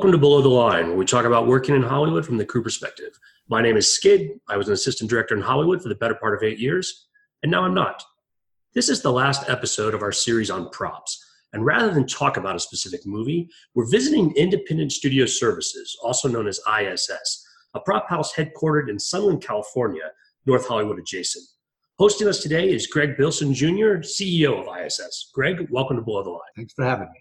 Welcome to Below the Line, where we talk about working in Hollywood from the crew perspective. My name is Skid. I was an assistant director in Hollywood for the better part of eight years, and now I'm not. This is the last episode of our series on props. And rather than talk about a specific movie, we're visiting Independent Studio Services, also known as ISS, a prop house headquartered in Sunland, California, North Hollywood adjacent. Hosting us today is Greg Bilson Jr., CEO of ISS. Greg, welcome to Below the Line. Thanks for having me.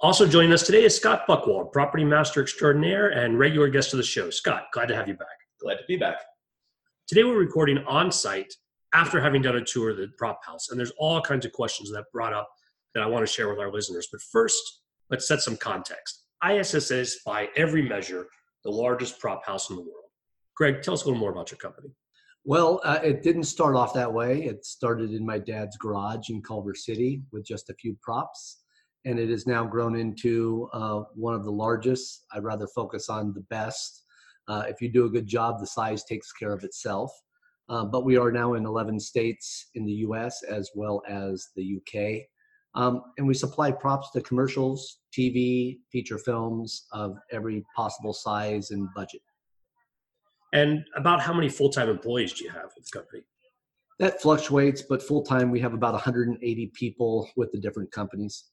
Also joining us today is Scott Buchwald, property master extraordinaire and regular guest of the show. Scott, glad to have you back. Glad to be back. Today we're recording on site after having done a tour of the prop house, and there's all kinds of questions that brought up that I want to share with our listeners. But first, let's set some context. ISS is, by every measure, the largest prop house in the world. Greg, tell us a little more about your company. Well, uh, it didn't start off that way. It started in my dad's garage in Culver City with just a few props and it has now grown into uh, one of the largest. I'd rather focus on the best. Uh, if you do a good job, the size takes care of itself. Uh, but we are now in 11 states in the US as well as the UK. Um, and we supply props to commercials, TV, feature films of every possible size and budget. And about how many full time employees do you have with the company? That fluctuates, but full time we have about 180 people with the different companies.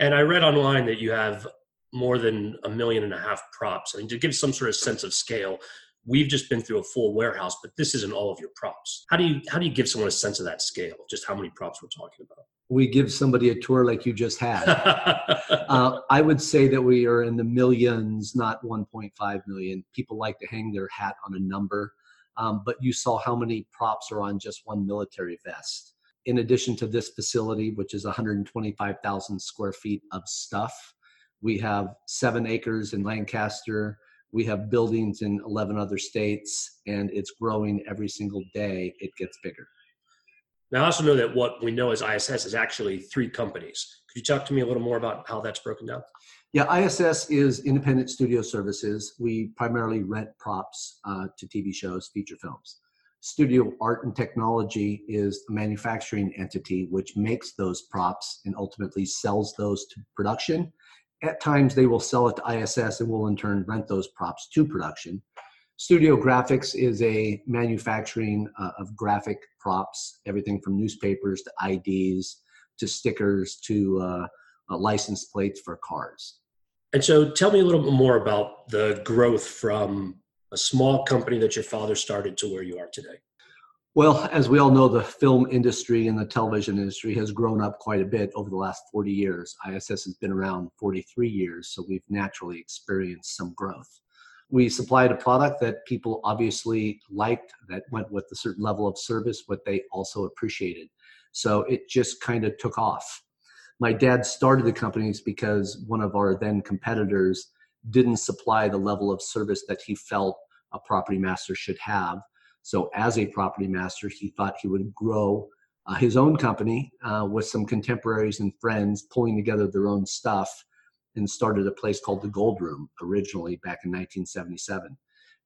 And I read online that you have more than a million and a half props. I mean, to give some sort of sense of scale, we've just been through a full warehouse, but this isn't all of your props. How do you how do you give someone a sense of that scale? Just how many props we're talking about? We give somebody a tour like you just had. uh, I would say that we are in the millions, not 1.5 million. People like to hang their hat on a number, um, but you saw how many props are on just one military vest in addition to this facility, which is 125,000 square feet of stuff, we have seven acres in Lancaster. We have buildings in 11 other states, and it's growing every single day. It gets bigger. Now, I also know that what we know as ISS is actually three companies. Could you talk to me a little more about how that's broken down? Yeah, ISS is independent studio services. We primarily rent props uh, to TV shows, feature films. Studio Art and Technology is a manufacturing entity which makes those props and ultimately sells those to production. At times, they will sell it to ISS and will in turn rent those props to production. Studio Graphics is a manufacturing uh, of graphic props, everything from newspapers to IDs to stickers to uh, uh, license plates for cars. And so, tell me a little bit more about the growth from a small company that your father started to where you are today? Well, as we all know, the film industry and the television industry has grown up quite a bit over the last 40 years. ISS has been around 43 years, so we've naturally experienced some growth. We supplied a product that people obviously liked, that went with a certain level of service, what they also appreciated. So it just kind of took off. My dad started the companies because one of our then competitors didn't supply the level of service that he felt a property master should have. So, as a property master, he thought he would grow uh, his own company uh, with some contemporaries and friends pulling together their own stuff and started a place called the Gold Room originally back in 1977.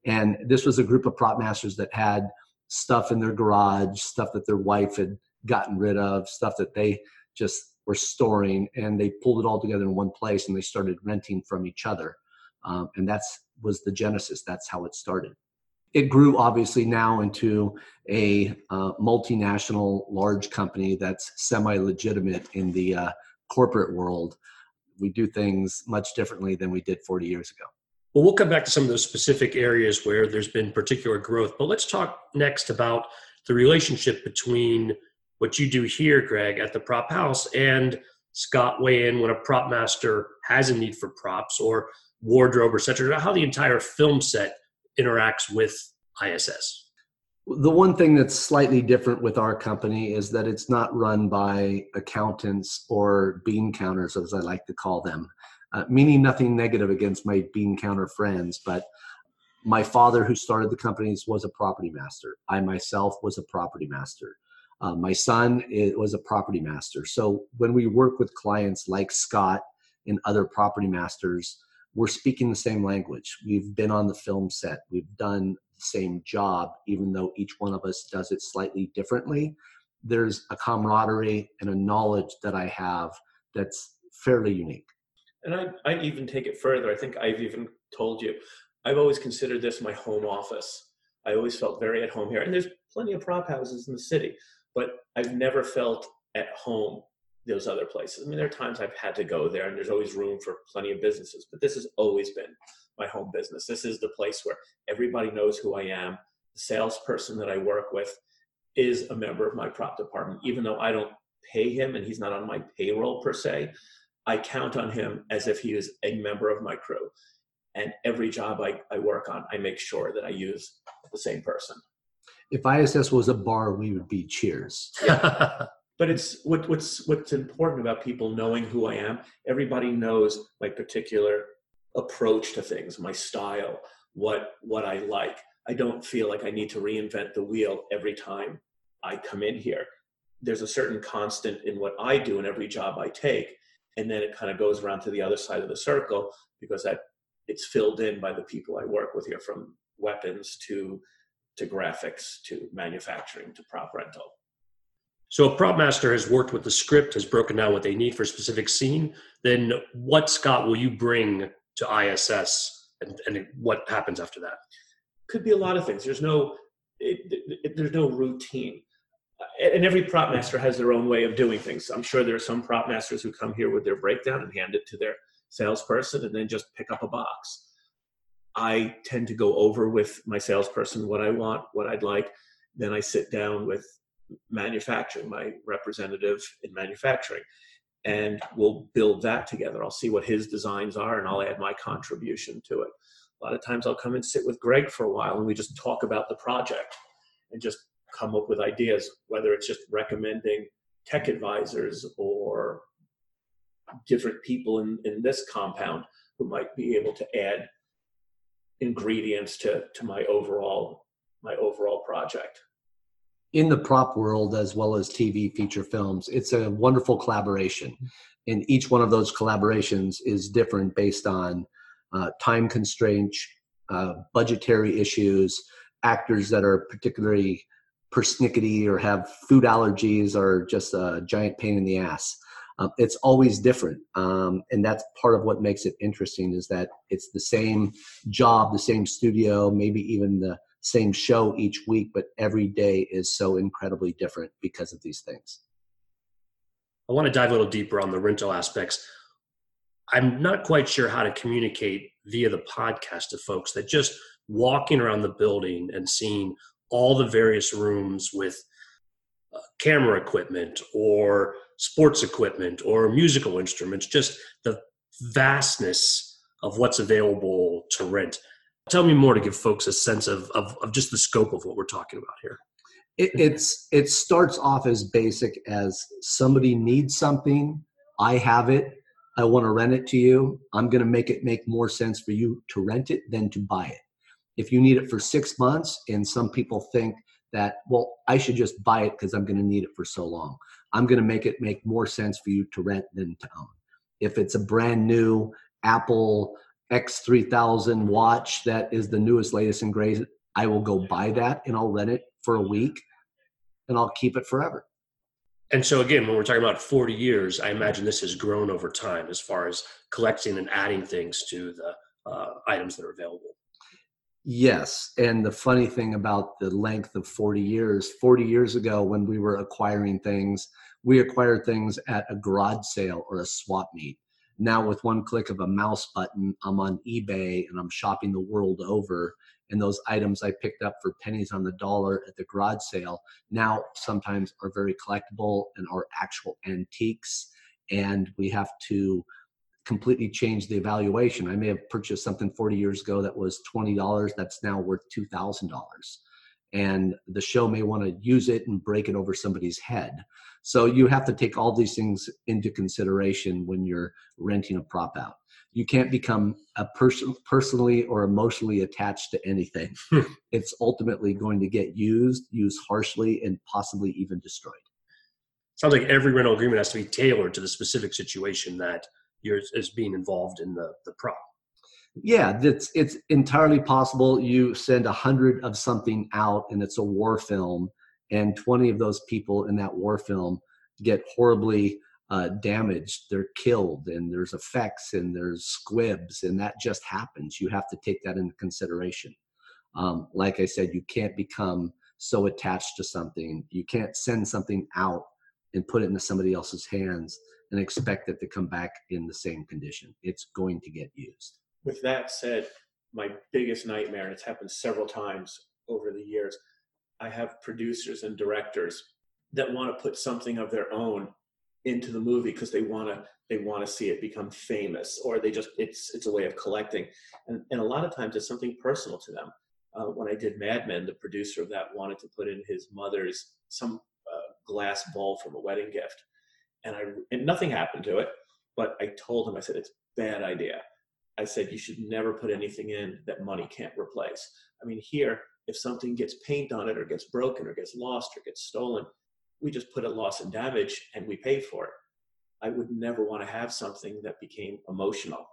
And this was a group of prop masters that had stuff in their garage, stuff that their wife had gotten rid of, stuff that they just were storing, and they pulled it all together in one place and they started renting from each other um, and that's was the genesis. That's how it started. It grew obviously now into a uh, multinational large company that's semi-legitimate in the uh, corporate world. We do things much differently than we did 40 years ago. Well we'll come back to some of those specific areas where there's been particular growth but let's talk next about the relationship between what you do here greg at the prop house and scott weigh in when a prop master has a need for props or wardrobe, etc. How the entire film set interacts with ISS. The one thing that's slightly different with our company is that it's not run by accountants or bean counters, as I like to call them. Uh, meaning nothing negative against my bean counter friends, but my father, who started the companies, was a property master. I myself was a property master. Uh, my son was a property master. So when we work with clients like Scott and other property masters, we're speaking the same language. We've been on the film set. We've done the same job, even though each one of us does it slightly differently. There's a camaraderie and a knowledge that I have that's fairly unique. And I, I even take it further. I think I've even told you, I've always considered this my home office. I always felt very at home here. And there's plenty of prop houses in the city, but I've never felt at home those other places. I mean, there are mm-hmm. times I've had to go there and there's always room for plenty of businesses, but this has always been my home business. This is the place where everybody knows who I am. The salesperson that I work with is a member of my prop department, even though I don't pay him and he's not on my payroll per se. I count on him as if he is a member of my crew. And every job I, I work on, I make sure that I use the same person. If ISS was a bar, we would be cheers. but it's what, what's what's important about people knowing who I am. Everybody knows my particular approach to things, my style, what what I like. I don't feel like I need to reinvent the wheel every time I come in here. There's a certain constant in what I do in every job I take, and then it kind of goes around to the other side of the circle because that it's filled in by the people I work with here, from weapons to to graphics to manufacturing to prop rental. So a prop master has worked with the script, has broken down what they need for a specific scene. Then what, Scott, will you bring to ISS, and, and what happens after that? Could be a lot of things. There's no it, it, there's no routine and every prop master has their own way of doing things. I'm sure there are some prop masters who come here with their breakdown and hand it to their salesperson and then just pick up a box. I tend to go over with my salesperson what I want, what I'd like. Then I sit down with manufacturing, my representative in manufacturing, and we'll build that together. I'll see what his designs are and I'll add my contribution to it. A lot of times I'll come and sit with Greg for a while and we just talk about the project and just come up with ideas, whether it's just recommending tech advisors or different people in, in this compound who might be able to add ingredients to, to my overall my overall project in the prop world as well as tv feature films it's a wonderful collaboration and each one of those collaborations is different based on uh, time constraints uh, budgetary issues actors that are particularly persnickety or have food allergies or just a giant pain in the ass. Um, it's always different, um, and that's part of what makes it interesting. Is that it's the same job, the same studio, maybe even the same show each week, but every day is so incredibly different because of these things. I want to dive a little deeper on the rental aspects. I'm not quite sure how to communicate via the podcast to folks that just walking around the building and seeing all the various rooms with uh, camera equipment or sports equipment or musical instruments, just the vastness of what's available to rent. Tell me more to give folks a sense of, of, of just the scope of what we're talking about here. It, it's it starts off as basic as somebody needs something, I have it, I want to rent it to you. I'm going to make it make more sense for you to rent it than to buy it if you need it for six months and some people think that well i should just buy it because i'm going to need it for so long i'm going to make it make more sense for you to rent than to own if it's a brand new apple x3000 watch that is the newest latest and greatest i will go buy that and i'll rent it for a week and i'll keep it forever and so again when we're talking about 40 years i imagine this has grown over time as far as collecting and adding things to the uh, items that are available Yes. And the funny thing about the length of 40 years, 40 years ago, when we were acquiring things, we acquired things at a garage sale or a swap meet. Now, with one click of a mouse button, I'm on eBay and I'm shopping the world over. And those items I picked up for pennies on the dollar at the garage sale now sometimes are very collectible and are actual antiques. And we have to completely change the evaluation. I may have purchased something 40 years ago that was $20 that's now worth $2,000. And the show may want to use it and break it over somebody's head. So you have to take all these things into consideration when you're renting a prop out. You can't become a person personally or emotionally attached to anything. Hmm. it's ultimately going to get used, used harshly, and possibly even destroyed. Sounds like every rental agreement has to be tailored to the specific situation that you're is being involved in the the prop yeah it's it's entirely possible you send a hundred of something out and it's a war film and 20 of those people in that war film get horribly uh, damaged, they're killed, and there's effects and there's squibs, and that just happens. You have to take that into consideration. Um, like I said, you can't become so attached to something. You can't send something out and put it into somebody else's hands and expect it to come back in the same condition. It's going to get used. With that said, my biggest nightmare, and it's happened several times over the years, I have producers and directors that want to put something of their own into the movie because they want to they want to see it become famous or they just it's it's a way of collecting. And, and a lot of times it's something personal to them. Uh, when i did mad men the producer of that wanted to put in his mother's some uh, glass bowl from a wedding gift. And i and nothing happened to it but i told him i said it's bad idea. I said you should never put anything in that money can't replace. I mean here if something gets paint on it or gets broken or gets lost or gets stolen we just put a loss and damage and we pay for it. I would never want to have something that became emotional.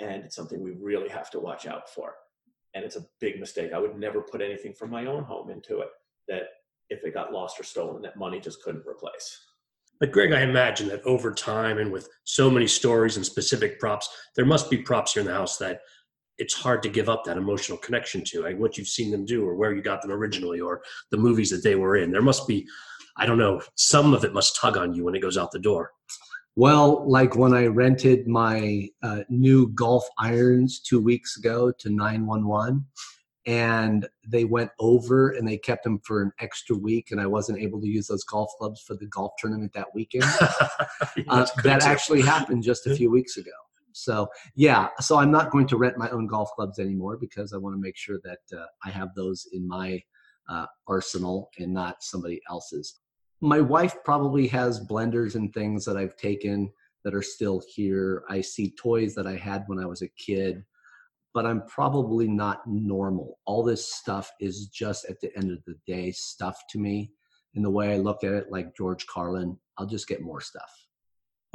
And it's something we really have to watch out for. And it's a big mistake. I would never put anything from my own home into it that if it got lost or stolen, that money just couldn't replace. But Greg, I imagine that over time and with so many stories and specific props, there must be props here in the house that it's hard to give up that emotional connection to, like what you've seen them do or where you got them originally or the movies that they were in. There must be I don't know, some of it must tug on you when it goes out the door. Well, like when I rented my uh, new golf irons two weeks ago to 911, and they went over and they kept them for an extra week, and I wasn't able to use those golf clubs for the golf tournament that weekend. uh, that actually happened just a few weeks ago. So, yeah, so I'm not going to rent my own golf clubs anymore because I want to make sure that uh, I have those in my uh, arsenal and not somebody else's my wife probably has blenders and things that I've taken that are still here. I see toys that I had when I was a kid, but I'm probably not normal. All this stuff is just at the end of the day stuff to me. In the way I look at it, like George Carlin, I'll just get more stuff.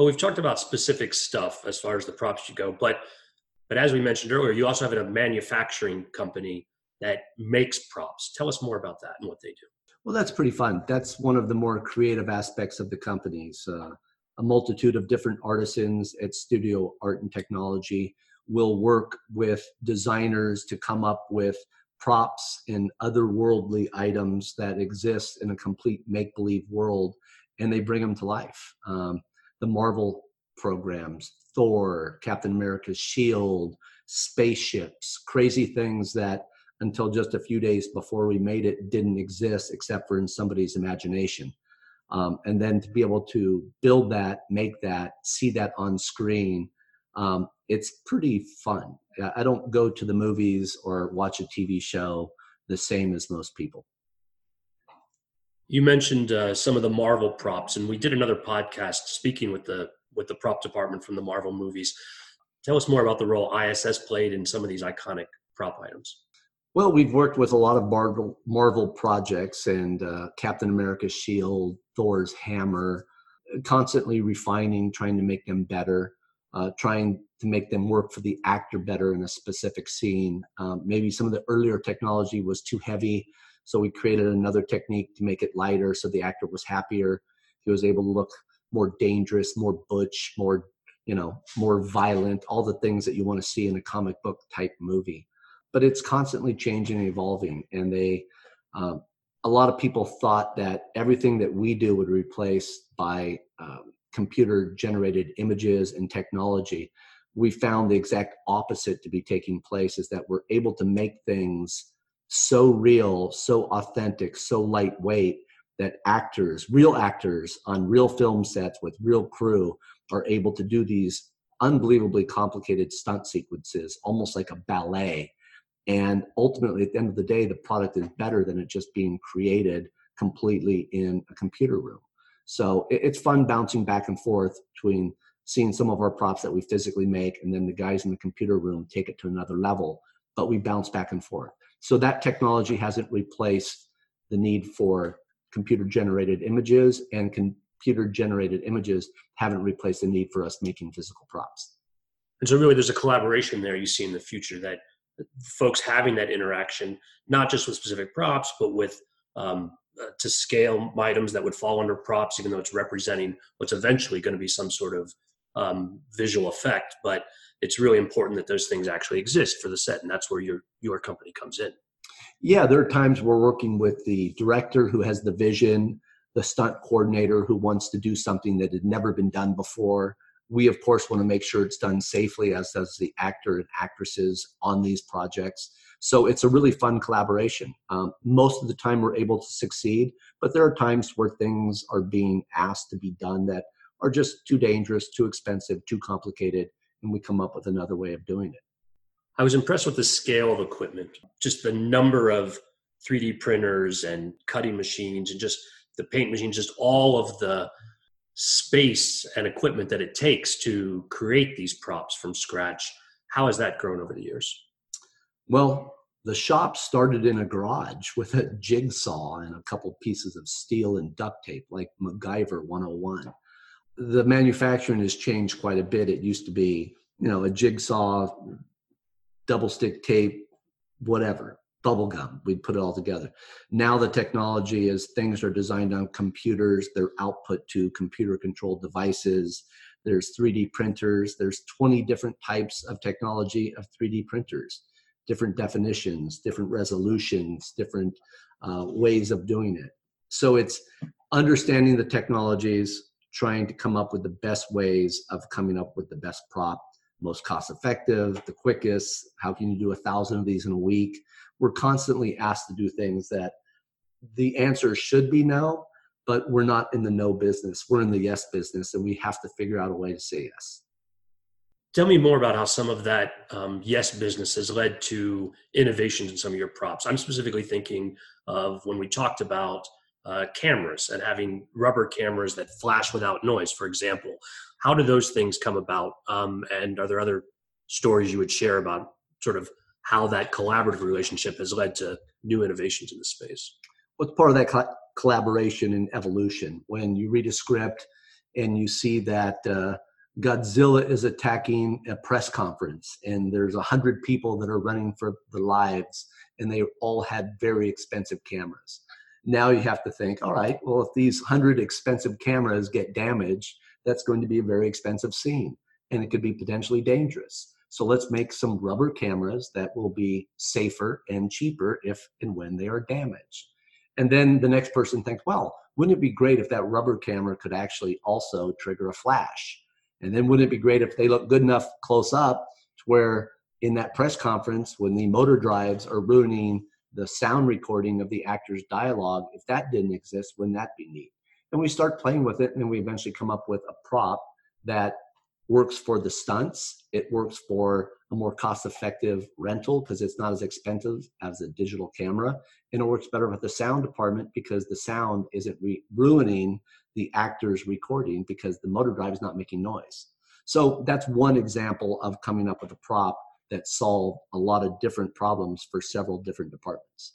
Well, we've talked about specific stuff as far as the props you go, but but as we mentioned earlier, you also have a manufacturing company that makes props. Tell us more about that and what they do. Well, that's pretty fun. That's one of the more creative aspects of the companies. Uh, a multitude of different artisans at Studio Art and Technology will work with designers to come up with props and otherworldly items that exist in a complete make believe world, and they bring them to life. Um, the Marvel programs, Thor, Captain America's shield, spaceships, crazy things that until just a few days before we made it didn't exist except for in somebody's imagination. Um, and then to be able to build that, make that, see that on screen, um, it's pretty fun. I don't go to the movies or watch a TV show the same as most people. You mentioned uh, some of the Marvel props, and we did another podcast speaking with the with the prop department from the Marvel movies. Tell us more about the role ISS played in some of these iconic prop items. Well, we've worked with a lot of Marvel, Marvel projects and uh, Captain America's shield, Thor's hammer, constantly refining, trying to make them better, uh, trying to make them work for the actor better in a specific scene. Um, maybe some of the earlier technology was too heavy, so we created another technique to make it lighter so the actor was happier. He was able to look more dangerous, more butch, more you know, more violent, all the things that you want to see in a comic book type movie but it's constantly changing and evolving. And they, um, a lot of people thought that everything that we do would replace by um, computer generated images and technology. We found the exact opposite to be taking place is that we're able to make things so real, so authentic, so lightweight that actors, real actors on real film sets with real crew, are able to do these unbelievably complicated stunt sequences, almost like a ballet and ultimately, at the end of the day, the product is better than it just being created completely in a computer room. So it's fun bouncing back and forth between seeing some of our props that we physically make and then the guys in the computer room take it to another level, but we bounce back and forth. So that technology hasn't replaced the need for computer generated images and computer generated images haven't replaced the need for us making physical props. And so really there's a collaboration there you see in the future that folks having that interaction, not just with specific props, but with um, uh, to scale items that would fall under props, even though it's representing what's eventually going to be some sort of um, visual effect. But it's really important that those things actually exist for the set, and that's where your your company comes in. Yeah, there are times we're working with the director who has the vision, the stunt coordinator who wants to do something that had never been done before. We, of course, want to make sure it's done safely, as does the actor and actresses on these projects. So it's a really fun collaboration. Um, most of the time, we're able to succeed, but there are times where things are being asked to be done that are just too dangerous, too expensive, too complicated, and we come up with another way of doing it. I was impressed with the scale of equipment, just the number of 3D printers and cutting machines and just the paint machines, just all of the space and equipment that it takes to create these props from scratch. How has that grown over the years? Well, the shop started in a garage with a jigsaw and a couple pieces of steel and duct tape, like MacGyver 101. The manufacturing has changed quite a bit. It used to be, you know, a jigsaw, double stick tape, whatever, bubble gum. We'd put it all together. Now the technology is things are designed on computers, they're output to computer controlled devices. There's 3D printers. There's 20 different types of technology of 3D printers, different definitions, different resolutions, different uh, ways of doing it. So it's understanding the technologies, trying to come up with the best ways of coming up with the best prop most cost effective, the quickest. How can you do a thousand of these in a week? We're constantly asked to do things that the answer should be no, but we're not in the no business. We're in the yes business, and we have to figure out a way to say yes. Tell me more about how some of that um, yes business has led to innovations in some of your props. I'm specifically thinking of when we talked about uh, cameras and having rubber cameras that flash without noise, for example. How do those things come about? Um, and are there other stories you would share about sort of how that collaborative relationship has led to new innovations in the space? What's part of that co- collaboration and evolution? When you read a script and you see that uh, Godzilla is attacking a press conference and there's a hundred people that are running for their lives and they all had very expensive cameras now you have to think all right well if these 100 expensive cameras get damaged that's going to be a very expensive scene and it could be potentially dangerous. So let's make some rubber cameras that will be safer and cheaper if and when they are damaged. And then the next person thinks well wouldn't it be great if that rubber camera could actually also trigger a flash? And then wouldn't it be great if they look good enough close up to where in that press conference when the motor drives are ruining the sound recording of the actor's dialogue, if that didn't exist, wouldn't that be neat? And we start playing with it, and then we eventually come up with a prop that works for the stunts. It works for a more cost effective rental because it's not as expensive as a digital camera. And it works better with the sound department because the sound isn't re- ruining the actor's recording because the motor drive is not making noise. So that's one example of coming up with a prop that solve a lot of different problems for several different departments.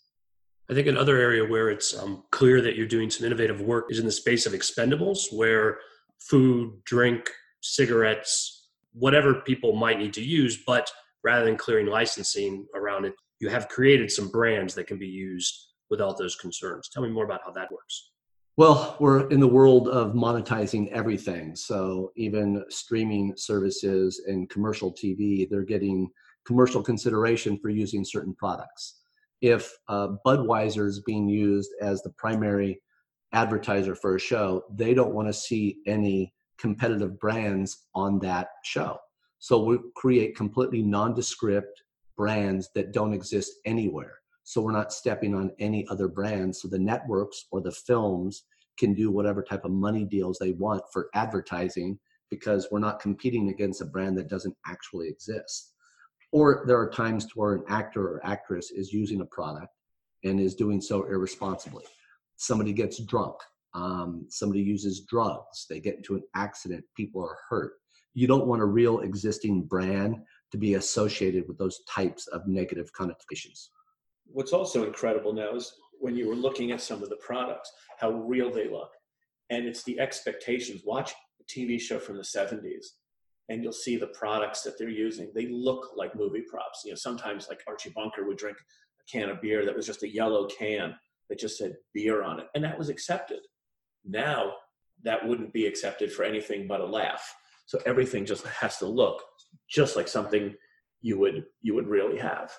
I think another area where it's um, clear that you're doing some innovative work is in the space of expendables, where food, drink, cigarettes, whatever people might need to use, but rather than clearing licensing around it, you have created some brands that can be used without those concerns. Tell me more about how that works. Well, we're in the world of monetizing everything. So even streaming services and commercial TV, they're getting commercial consideration for using certain products. If uh, Budweiser is being used as the primary advertiser for a show, they don't want to see any competitive brands on that show. So we create completely nondescript brands that don't exist anywhere. So we're not stepping on any other brands. So the networks or the films can do whatever type of money deals they want for advertising because we're not competing against a brand that doesn't actually exist or there are times to where an actor or actress is using a product and is doing so irresponsibly. Somebody gets drunk um, somebody uses drugs they get into an accident people are hurt. You don't want a real existing brand to be associated with those types of negative connotations. What's also incredible now is when you were looking at some of the products how real they look. And it's the expectations. Watch a tv show from the 70s and you'll see the products that they're using. They look like movie props. You know, sometimes like Archie Bunker would drink a can of beer that was just a yellow can that just said beer on it, and that was accepted. Now that wouldn't be accepted for anything but a laugh. So everything just has to look just like something you would you would really have.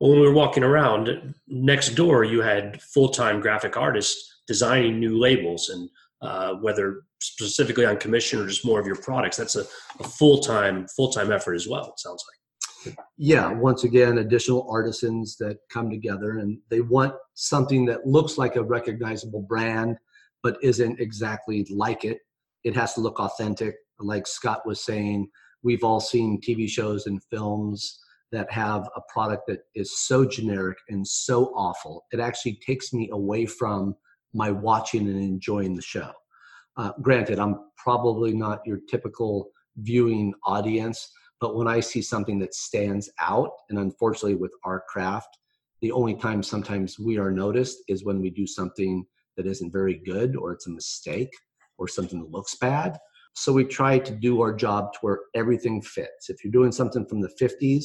Well, when we were walking around next door, you had full time graphic artists designing new labels, and uh, whether specifically on commission or just more of your products, that's a, a full time full time effort as well. It sounds like. Yeah, once again, additional artisans that come together and they want something that looks like a recognizable brand, but isn't exactly like it. It has to look authentic. Like Scott was saying, we've all seen TV shows and films that have a product that is so generic and so awful, it actually takes me away from my watching and enjoying the show. Uh, granted, I'm probably not your typical viewing audience, but when I see something that stands out, and unfortunately with our craft, the only time sometimes we are noticed is when we do something that isn't very good or it's a mistake or something that looks bad. So we try to do our job to where everything fits. If you're doing something from the 50s,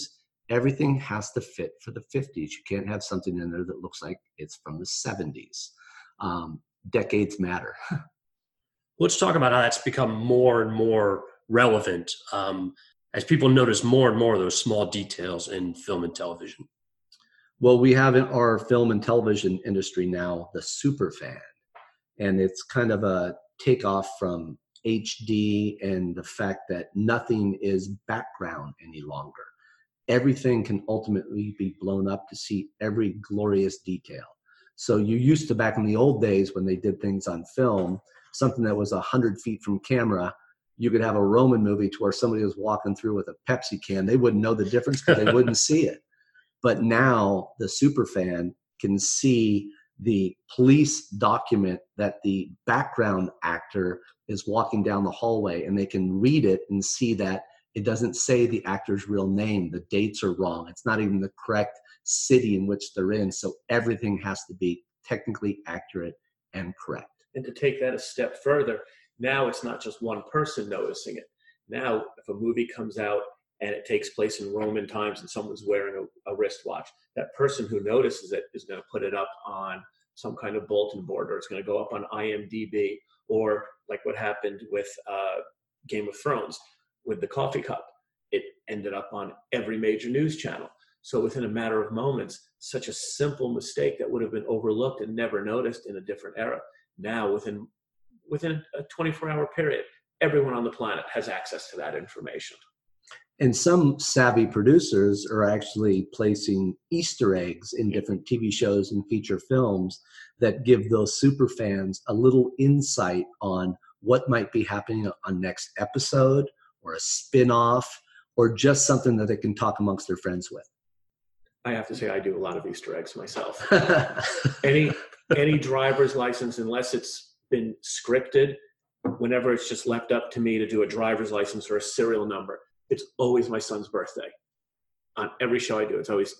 everything has to fit for the 50s. You can't have something in there that looks like it's from the 70s. Um, decades matter. Let's talk about how that's become more and more relevant um, as people notice more and more of those small details in film and television. Well, we have in our film and television industry now the super fan, and it's kind of a takeoff from HD and the fact that nothing is background any longer everything can ultimately be blown up to see every glorious detail. So you used to back in the old days when they did things on film, something that was a hundred feet from camera, you could have a Roman movie to where somebody was walking through with a Pepsi can. They wouldn't know the difference because they wouldn't see it. But now the super fan can see the police document that the background actor is walking down the hallway and they can read it and see that it doesn't say the actor's real name. The dates are wrong. It's not even the correct city in which they're in. So everything has to be technically accurate and correct. And to take that a step further, now it's not just one person noticing it. Now, if a movie comes out and it takes place in Roman times and someone's wearing a, a wristwatch, that person who notices it is going to put it up on some kind of bulletin board or it's going to go up on IMDb or like what happened with uh, Game of Thrones with the coffee cup. It ended up on every major news channel. So within a matter of moments, such a simple mistake that would have been overlooked and never noticed in a different era. Now within within a 24 hour period, everyone on the planet has access to that information. And some savvy producers are actually placing Easter eggs in mm-hmm. different TV shows and feature films that give those super fans a little insight on what might be happening on next episode or a spin-off or just something that they can talk amongst their friends with i have to say i do a lot of easter eggs myself. Any any driver's license unless it's been scripted whenever it's just left up to me to do a driver's license or a serial number it's always my son's birthday. On every show i do it's always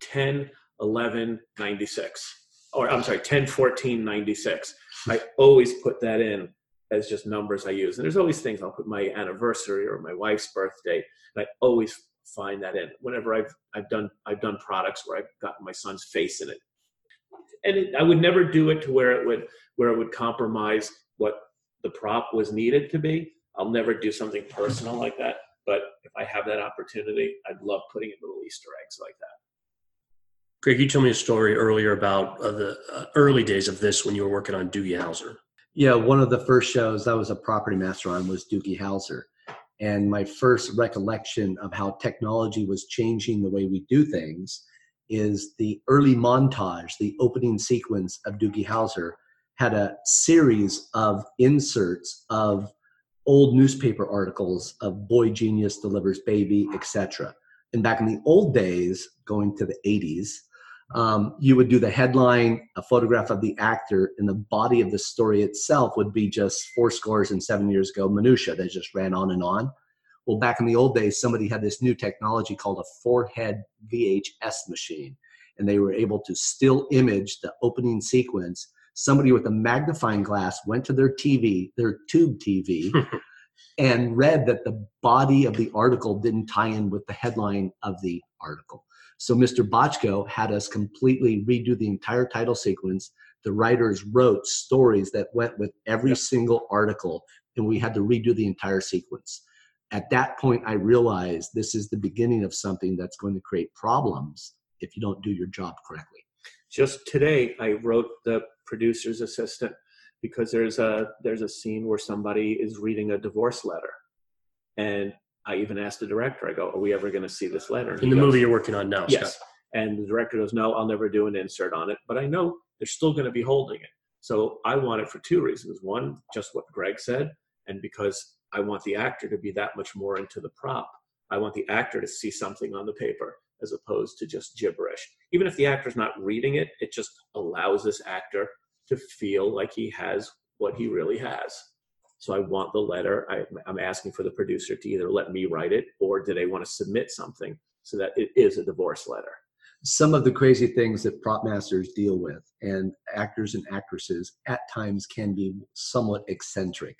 10 11 96 or i'm sorry 10 14 96 i always put that in as just numbers I use. And there's always things I'll put my anniversary or my wife's birthday, and I always find that in whenever I've I've done I've done products where I've got my son's face in it. And it, I would never do it to where it would where it would compromise what the prop was needed to be. I'll never do something personal like that. But if I have that opportunity, I'd love putting in little Easter eggs like that. Greg, you told me a story earlier about uh, the uh, early days of this when you were working on Doogie Howser. Yeah, one of the first shows I was a property master on was Doogie Howser. And my first recollection of how technology was changing the way we do things is the early montage, the opening sequence of Doogie Howser had a series of inserts of old newspaper articles of boy genius delivers baby, etc. And back in the old days, going to the 80s, um, you would do the headline, a photograph of the actor, and the body of the story itself would be just four scores and seven years ago minutia that just ran on and on. Well, back in the old days, somebody had this new technology called a four-head VHS machine, and they were able to still image the opening sequence. Somebody with a magnifying glass went to their TV, their tube TV, and read that the body of the article didn't tie in with the headline of the article. So Mr. Bochco had us completely redo the entire title sequence. The writers wrote stories that went with every yep. single article, and we had to redo the entire sequence. At that point, I realized this is the beginning of something that's going to create problems if you don't do your job correctly. Just today, I wrote the producer's assistant because there's a there's a scene where somebody is reading a divorce letter, and I even asked the director. I go, "Are we ever going to see this letter?" In the goes, movie you're working on now, yes. Scott. And the director goes, "No, I'll never do an insert on it, but I know they're still going to be holding it." So I want it for two reasons. One, just what Greg said, and because I want the actor to be that much more into the prop. I want the actor to see something on the paper as opposed to just gibberish. Even if the actor's not reading it, it just allows this actor to feel like he has what he really has. So I want the letter. I, am asking for the producer to either let me write it or do they want to submit something so that it is a divorce letter. Some of the crazy things that prop masters deal with and actors and actresses at times can be somewhat eccentric.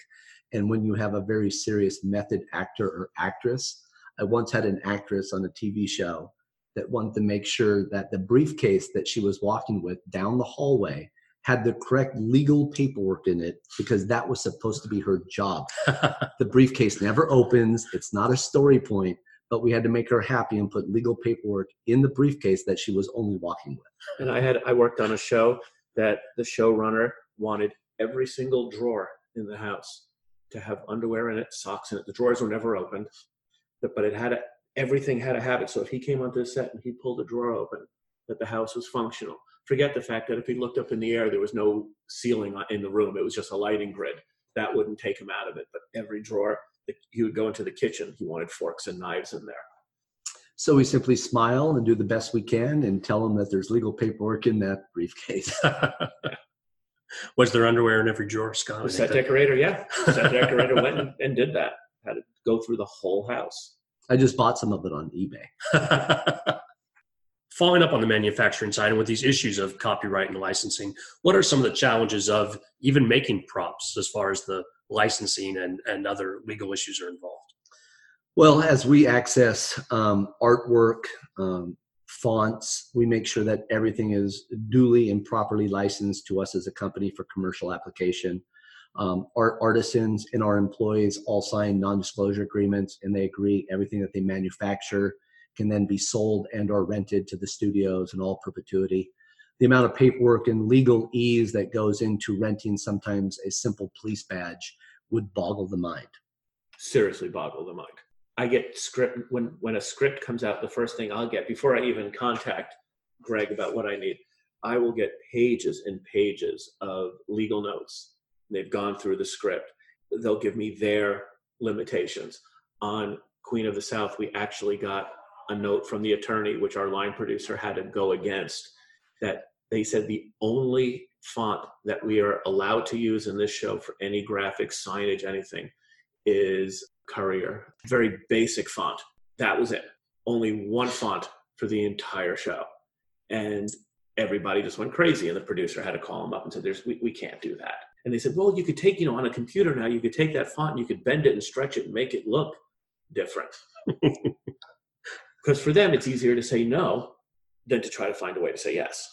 And when you have a very serious method actor or actress, I once had an actress on a TV show that wanted to make sure that the briefcase that she was walking with down the hallway had the correct legal paperwork in it because that was supposed to be her job. the briefcase never opens, it's not a story point, but we had to make her happy and put legal paperwork in the briefcase that she was only walking with. And I had I worked on a show that the showrunner wanted every single drawer in the house to have underwear in it, socks in it. The drawers were never opened, but, but it had a, everything had a habit. So if he came onto the set and he pulled a drawer open, that the house was functional. Forget the fact that if he looked up in the air, there was no ceiling in the room. It was just a lighting grid. That wouldn't take him out of it. But every drawer, he would go into the kitchen. He wanted forks and knives in there. So we simply smile and do the best we can and tell them that there's legal paperwork in that briefcase. Was there underwear in every drawer, Scott? The set decorator, yeah. The set decorator went and, and did that. Had to go through the whole house. I just bought some of it on eBay. Following up on the manufacturing side and with these issues of copyright and licensing, what are some of the challenges of even making props as far as the licensing and, and other legal issues are involved? Well, as we access um, artwork, um, fonts, we make sure that everything is duly and properly licensed to us as a company for commercial application. Um, our artisans and our employees all sign non-disclosure agreements and they agree everything that they manufacture can then be sold and or rented to the studios in all perpetuity. The amount of paperwork and legal ease that goes into renting sometimes a simple police badge would boggle the mind. Seriously boggle the mind. I get script when when a script comes out the first thing i'll get before i even contact greg about what i need i will get pages and pages of legal notes. They've gone through the script. They'll give me their limitations. On queen of the south we actually got a note from the attorney which our line producer had to go against that they said the only font that we are allowed to use in this show for any graphics signage anything is courier. Very basic font. That was it. Only one font for the entire show. And everybody just went crazy and the producer had to call him up and said there's we, we can't do that. And they said, well, you could take, you know, on a computer now, you could take that font and you could bend it and stretch it and make it look different. Because for them, it's easier to say no than to try to find a way to say yes.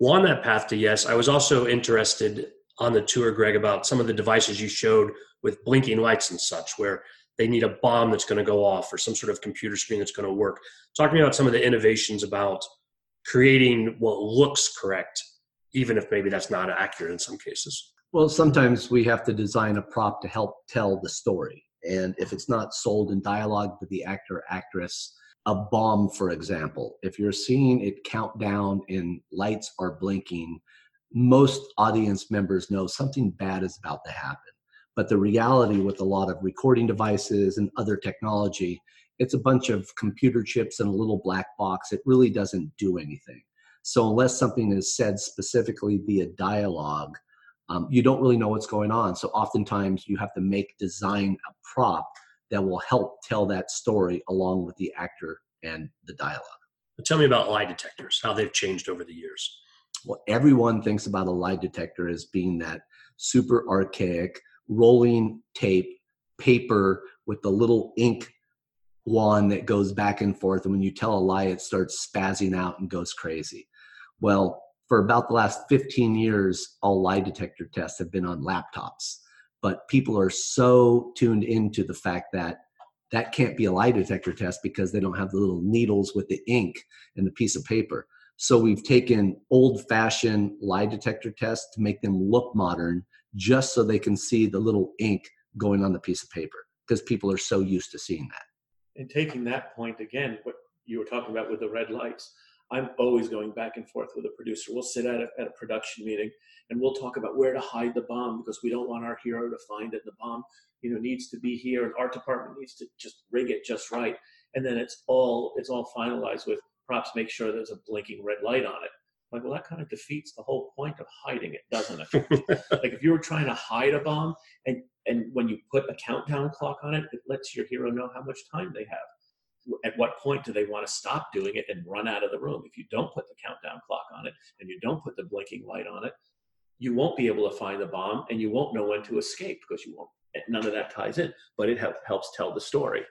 Well, on that path to yes, I was also interested on the tour, Greg, about some of the devices you showed with blinking lights and such, where they need a bomb that's going to go off or some sort of computer screen that's going to work. Talk to me about some of the innovations about creating what looks correct, even if maybe that's not accurate in some cases. Well, sometimes we have to design a prop to help tell the story. And if it's not sold in dialogue with the actor actress, a bomb, for example, if you're seeing it count down and lights are blinking, most audience members know something bad is about to happen. But the reality with a lot of recording devices and other technology, it's a bunch of computer chips and a little black box. It really doesn't do anything. So, unless something is said specifically via dialogue, um, you don't really know what's going on. So oftentimes you have to make design a prop that will help tell that story along with the actor and the dialogue. tell me about lie detectors, how they've changed over the years. Well, everyone thinks about a lie detector as being that super archaic rolling tape paper with the little ink wand that goes back and forth. And when you tell a lie, it starts spazzing out and goes crazy. Well, for about the last 15 years, all lie detector tests have been on laptops. But people are so tuned into the fact that that can't be a lie detector test because they don't have the little needles with the ink and the piece of paper. So we've taken old fashioned lie detector tests to make them look modern just so they can see the little ink going on the piece of paper because people are so used to seeing that. And taking that point again, what you were talking about with the red lights, I'm always going back and forth with a producer. We'll sit at a, at a production meeting and we'll talk about where to hide the bomb because we don't want our hero to find it. The bomb, you know, needs to be here. And art department needs to just rig it just right. And then it's all it's all finalized with props. Make sure there's a blinking red light on it. Like, well, that kind of defeats the whole point of hiding it, doesn't it? like, if you were trying to hide a bomb, and and when you put a countdown clock on it, it lets your hero know how much time they have. At what point do they want to stop doing it and run out of the room? If you don't put the countdown clock on it and you don't put the blinking light on it, you won't be able to find the bomb and you won't know when to escape because you won't. None of that ties in, but it helps tell the story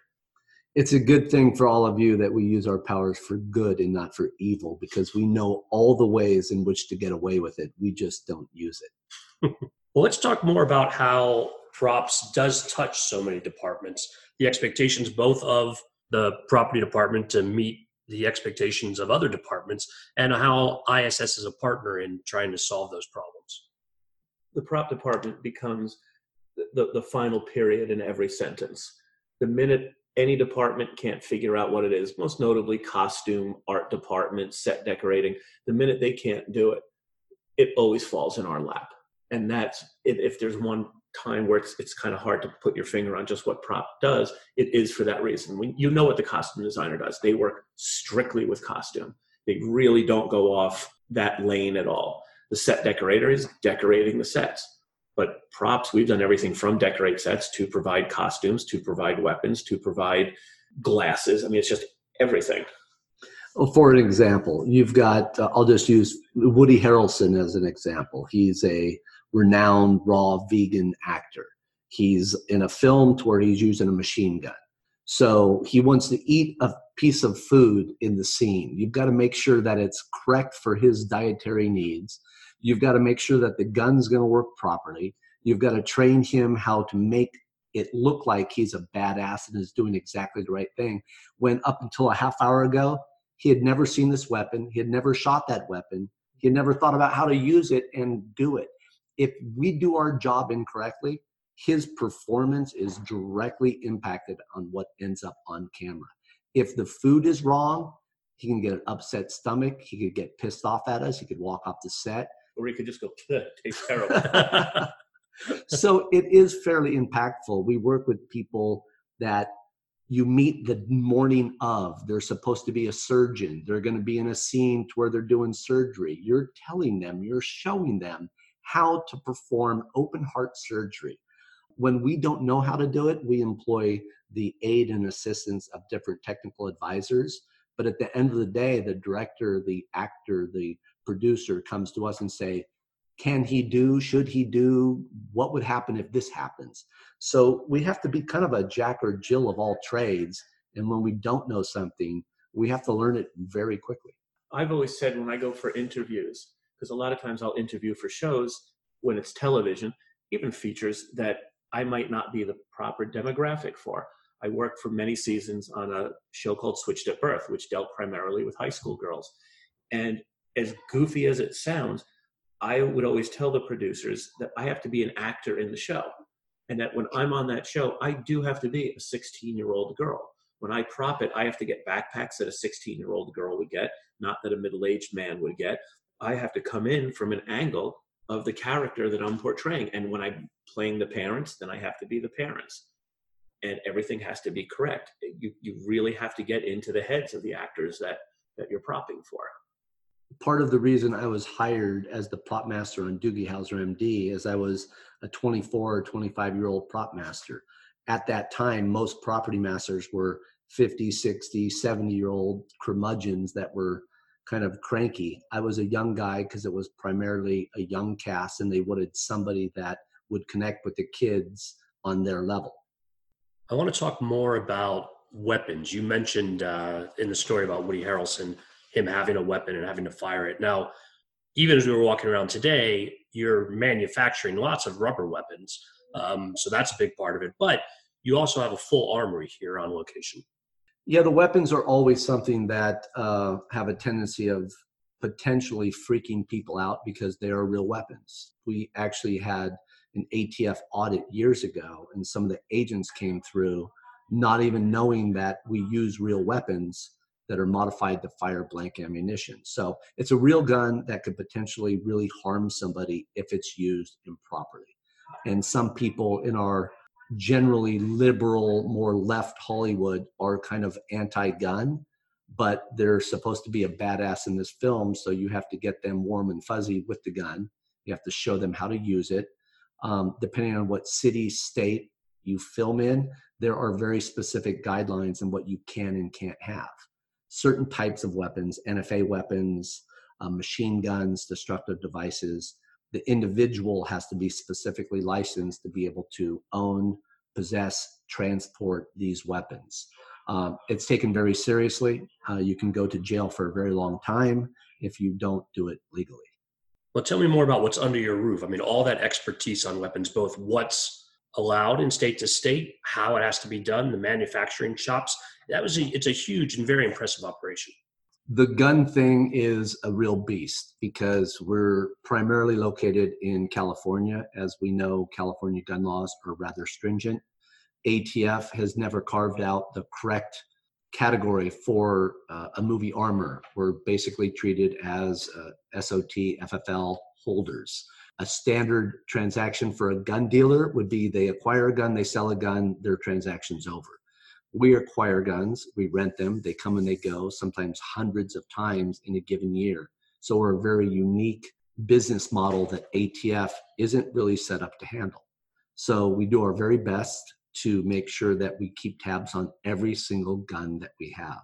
it's a good thing for all of you that we use our powers for good and not for evil because we know all the ways in which to get away with it. We just don't use it. well, let's talk more about how props does touch so many departments. The expectations both of the property department to meet the expectations of other departments and how ISS is a partner in trying to solve those problems. The prop department becomes the, the, the final period in every sentence. The minute any department can't figure out what it is, most notably costume, art department, set decorating. The minute they can't do it, it always falls in our lap. And that's if there's one time where it's it's kind of hard to put your finger on just what prop does, it is for that reason. When you know what the costume designer does, they work strictly with costume. They really don't go off that lane at all. The set decorator is decorating the sets but props, we've done everything from decorate sets to provide costumes, to provide weapons, to provide glasses. I mean, it's just everything. Well, for an example, you've got, uh, I'll just use Woody Harrelson as an example. He's a renowned raw vegan actor. He's in a film to where he's using a machine gun. So he wants to eat a piece of food in the scene. You've got to make sure that it's correct for his dietary needs. You've got to make sure that the gun's going to work properly. You've got to train him how to make it look like he's a badass and is doing exactly the right thing. When up until a half hour ago, he had never seen this weapon, he had never shot that weapon, he had never thought about how to use it and do it. If we do our job incorrectly, his performance is directly impacted on what ends up on camera. If the food is wrong, he can get an upset stomach, he could get pissed off at us, he could walk off the set or he could just go, tastes terrible. so it is fairly impactful. We work with people that you meet the morning of. They're supposed to be a surgeon. They're going to be in a scene to where they're doing surgery. You're telling them, you're showing them how to perform open heart surgery. When we don't know how to do it, we employ the aid and assistance of different technical advisors. But at the end of the day, the director, the actor, the producer comes to us and say can he do? Should he do? What would happen if this happens? So we have to be kind of a jack or jill of all trades. And when we don't know something we have to learn it very quickly. I've always said when i go for interviews because a lot of times i'll interview for shows when it's television even features that i might not be the proper demographic for i worked for many seasons on a show called switched at birth which dealt primarily with high school girls and as goofy as it sounds, I would always tell the producers that I have to be an actor in the show. And that when I'm on that show, I do have to be a 16 year old girl. When I prop it, I have to get backpacks that a 16 year old girl would get, not that a middle aged man would get. I have to come in from an angle of the character that I'm portraying. And when I'm playing the parents, then I have to be the parents. And everything has to be correct. You, you really have to get into the heads of the actors that, that you're propping for part of the reason I was hired as the prop master on Doogie Howser MD is I was a 24 or 25 year old prop master. At that time, most property masters were 50, 60, 70 year old curmudgeons that were kind of cranky. I was a young guy because it was primarily a young cast and they wanted somebody that would connect with the kids on their level. I want to talk more about weapons, you mentioned uh, in the story about Woody Harrelson him having a weapon and having to fire it. Now, even as we were walking around today, you're manufacturing lots of rubber weapons, um, so that's a big part of it. But you also have a full armory here on location. Yeah, the weapons are always something that uh, have a tendency of potentially freaking people out because they are real weapons. We actually had an ATF audit years ago, and some of the agents came through not even knowing that we use real weapons that are modified to fire blank ammunition. So it's a real gun that could potentially really harm somebody if it's used improperly. And some people in our generally liberal, more left Hollywood are kind of anti gun, but they're supposed to be a badass in this film. So you have to get them warm and fuzzy with the gun. You have to show them how to use it. Um, depending on what city, state you film in, there are very specific guidelines on what you can and can't have. Certain types of weapons, NFA weapons, uh, machine guns, destructive devices, the individual has to be specifically licensed to be able to own, possess, transport these weapons. Um, it's taken very seriously. Uh, you can go to jail for a very long time if you don't do it legally. Well, tell me more about what's under your roof. I mean, all that expertise on weapons, both what's allowed in state to state, how it has to be done, the manufacturing shops. That was a, it's a huge and very impressive operation the gun thing is a real beast because we're primarily located in California. As we know, California gun laws are rather stringent. ATF has never carved out the correct category for uh, a movie armor. We're basically treated as uh, SOT, FFL holders. A standard transaction for a gun dealer would be they acquire a gun, they sell a gun, their transaction's over we acquire guns, we rent them, they come and they go, sometimes hundreds of times in a given year. So we're a very unique business model that ATF isn't really set up to handle. So we do our very best to make sure that we keep tabs on every single gun that we have.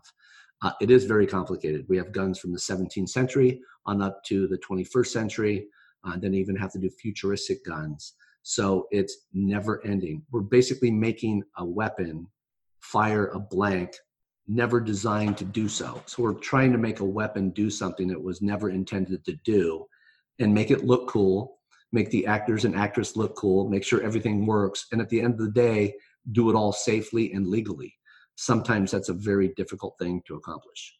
Uh, it is very complicated. We have guns from the 17th century on up to the 21st century, uh, then even have to do futuristic guns. So it's never ending. We're basically making a weapon fire a blank never designed to do so. So we're trying to make a weapon do something that was never intended to do and make it look cool, make the actors and actress look cool, make sure everything works, and at the end of the day, do it all safely and legally. Sometimes that's a very difficult thing to accomplish.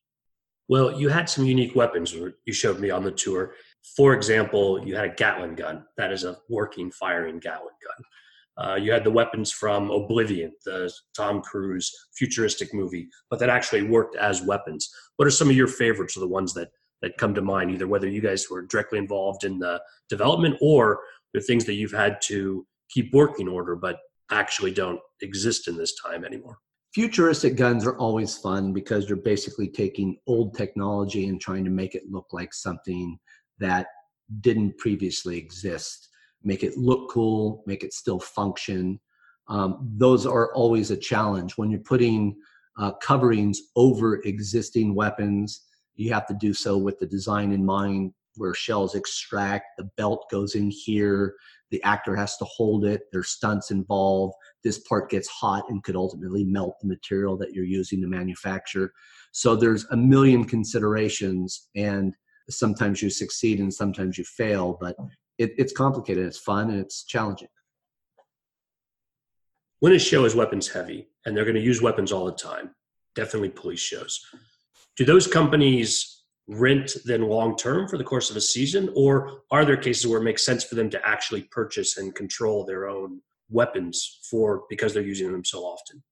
Well, you had some unique weapons you showed me on the tour. For example, you had a Gatling gun. That is a working firing Gatling gun. Uh, you had the weapons from Oblivion, the Tom Cruise futuristic movie, but that actually worked as weapons. What are some of your favorites, or the ones that that come to mind? Either whether you guys were directly involved in the development, or the things that you've had to keep working order, but actually don't exist in this time anymore. Futuristic guns are always fun because you're basically taking old technology and trying to make it look like something that didn't previously exist make it look cool, make it still function. Um, those are always a challenge when you're putting uh, coverings over existing weapons. You have to do so with the design in mind, where shells extract, the belt goes in here, the actor has to hold it, there's stunts involved. This part gets hot and could ultimately melt the material that you're using to manufacture. So there's a million considerations, and sometimes you succeed and sometimes you fail, but it, it's complicated. It's fun and it's challenging. When a show is weapons heavy and they're going to use weapons all the time, definitely police shows. Do those companies rent then long term for the course of a season, or are there cases where it makes sense for them to actually purchase and control their own weapons for because they're using them so often?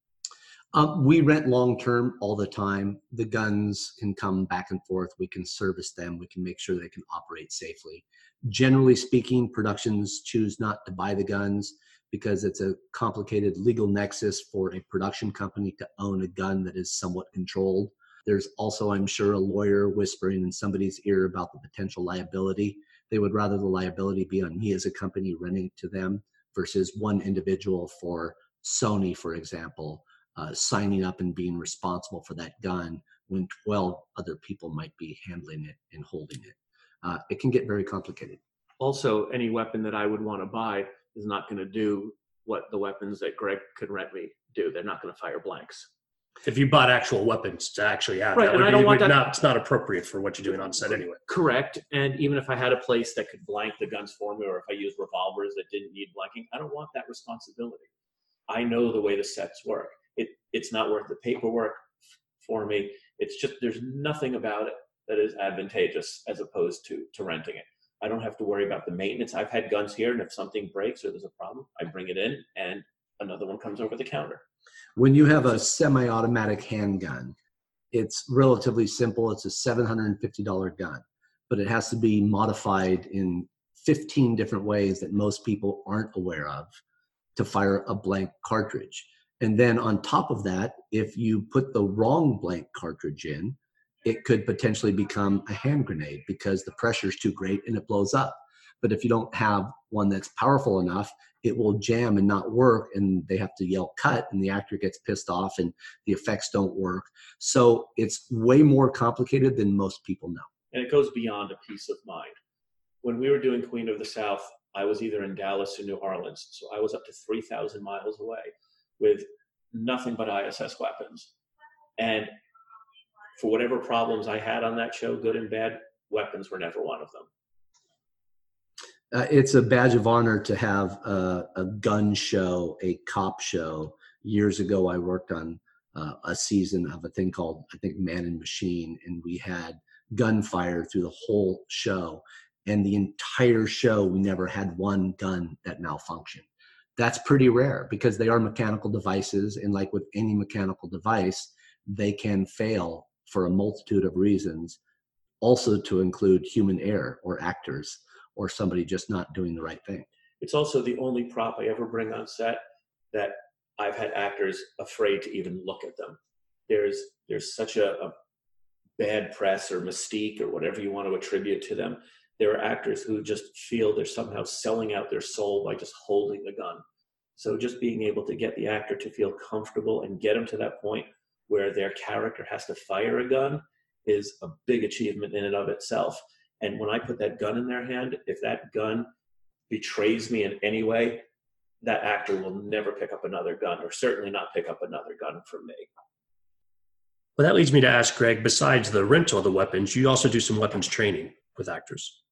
Um, we rent long term all the time. The guns can come back and forth. We can service them. We can make sure they can operate safely. Generally speaking, productions choose not to buy the guns because it's a complicated legal nexus for a production company to own a gun that is somewhat controlled. There's also, I'm sure, a lawyer whispering in somebody's ear about the potential liability. They would rather the liability be on me as a company renting to them versus one individual for Sony, for example, uh, signing up and being responsible for that gun when 12 other people might be handling it and holding it. Uh, it can get very complicated. Also, any weapon that I would want to buy is not going to do what the weapons that Greg could rent me do. They're not going to fire blanks. If you bought actual weapons to actually have, Right, that and would I don't be, want that- not, it's not appropriate for what you're doing on set anyway. Correct. And even if I had a place that could blank the guns for me, or if I used revolvers that didn't need blanking, I don't want that responsibility. I know the way the sets work. It it's not worth the paperwork for me. It's just there's nothing about it that is advantageous as opposed to to renting it. I don't have to worry about the maintenance. I've had guns here, and if something breaks or there's a problem, I bring it in, and another one comes over the counter. When you have a semi-automatic handgun, it's relatively simple. It's a $750 gun, but it has to be modified in 15 different ways that most people aren't aware of to fire a blank cartridge. And then on top of that, if you put the wrong blank cartridge in, it could potentially become a hand grenade because the pressure is too great and it blows up. But if you don't have one that's powerful enough, it will jam and not work, and they have to yell cut, and the actor gets pissed off, and the effects don't work. So it's way more complicated than most people know. and it goes beyond a peace of mind. When we were doing Queen of the South, I was either in Dallas or New Orleans, so I was up to 3,000 miles away with nothing but ISS weapons. And for whatever problems I had on that show, good and bad, weapons were never one of them. Uh, it's a badge of honor to have a, a gun show, a cop show. Years ago, I worked on uh, a season of a thing called, I think, Mann and Machine, and we had gunfire through the whole show. And the entire show, we never had one gun that malfunctioned. That's pretty rare because they are mechanical devices. And like with any mechanical device, they can fail for a multitude of reasons, also to include human error or actors or somebody just not doing the right thing. It's also the only prop I ever bring on set that I've had actors afraid to even look at them. There's there's such a, a bad press or mystique or whatever you want to attribute to them. There are actors who just feel they're somehow selling out their soul by just holding the gun. So just being able to get the actor to feel comfortable and get them to that point where their character has to fire a gun is a big achievement in and of itself. And when I put that gun in their hand, if that gun betrays me in any way, that actor will never pick up another gun, or certainly not pick up another gun from me. Well, that leads me to ask Greg, besides the rental of the weapons, you also do some weapons training with actors.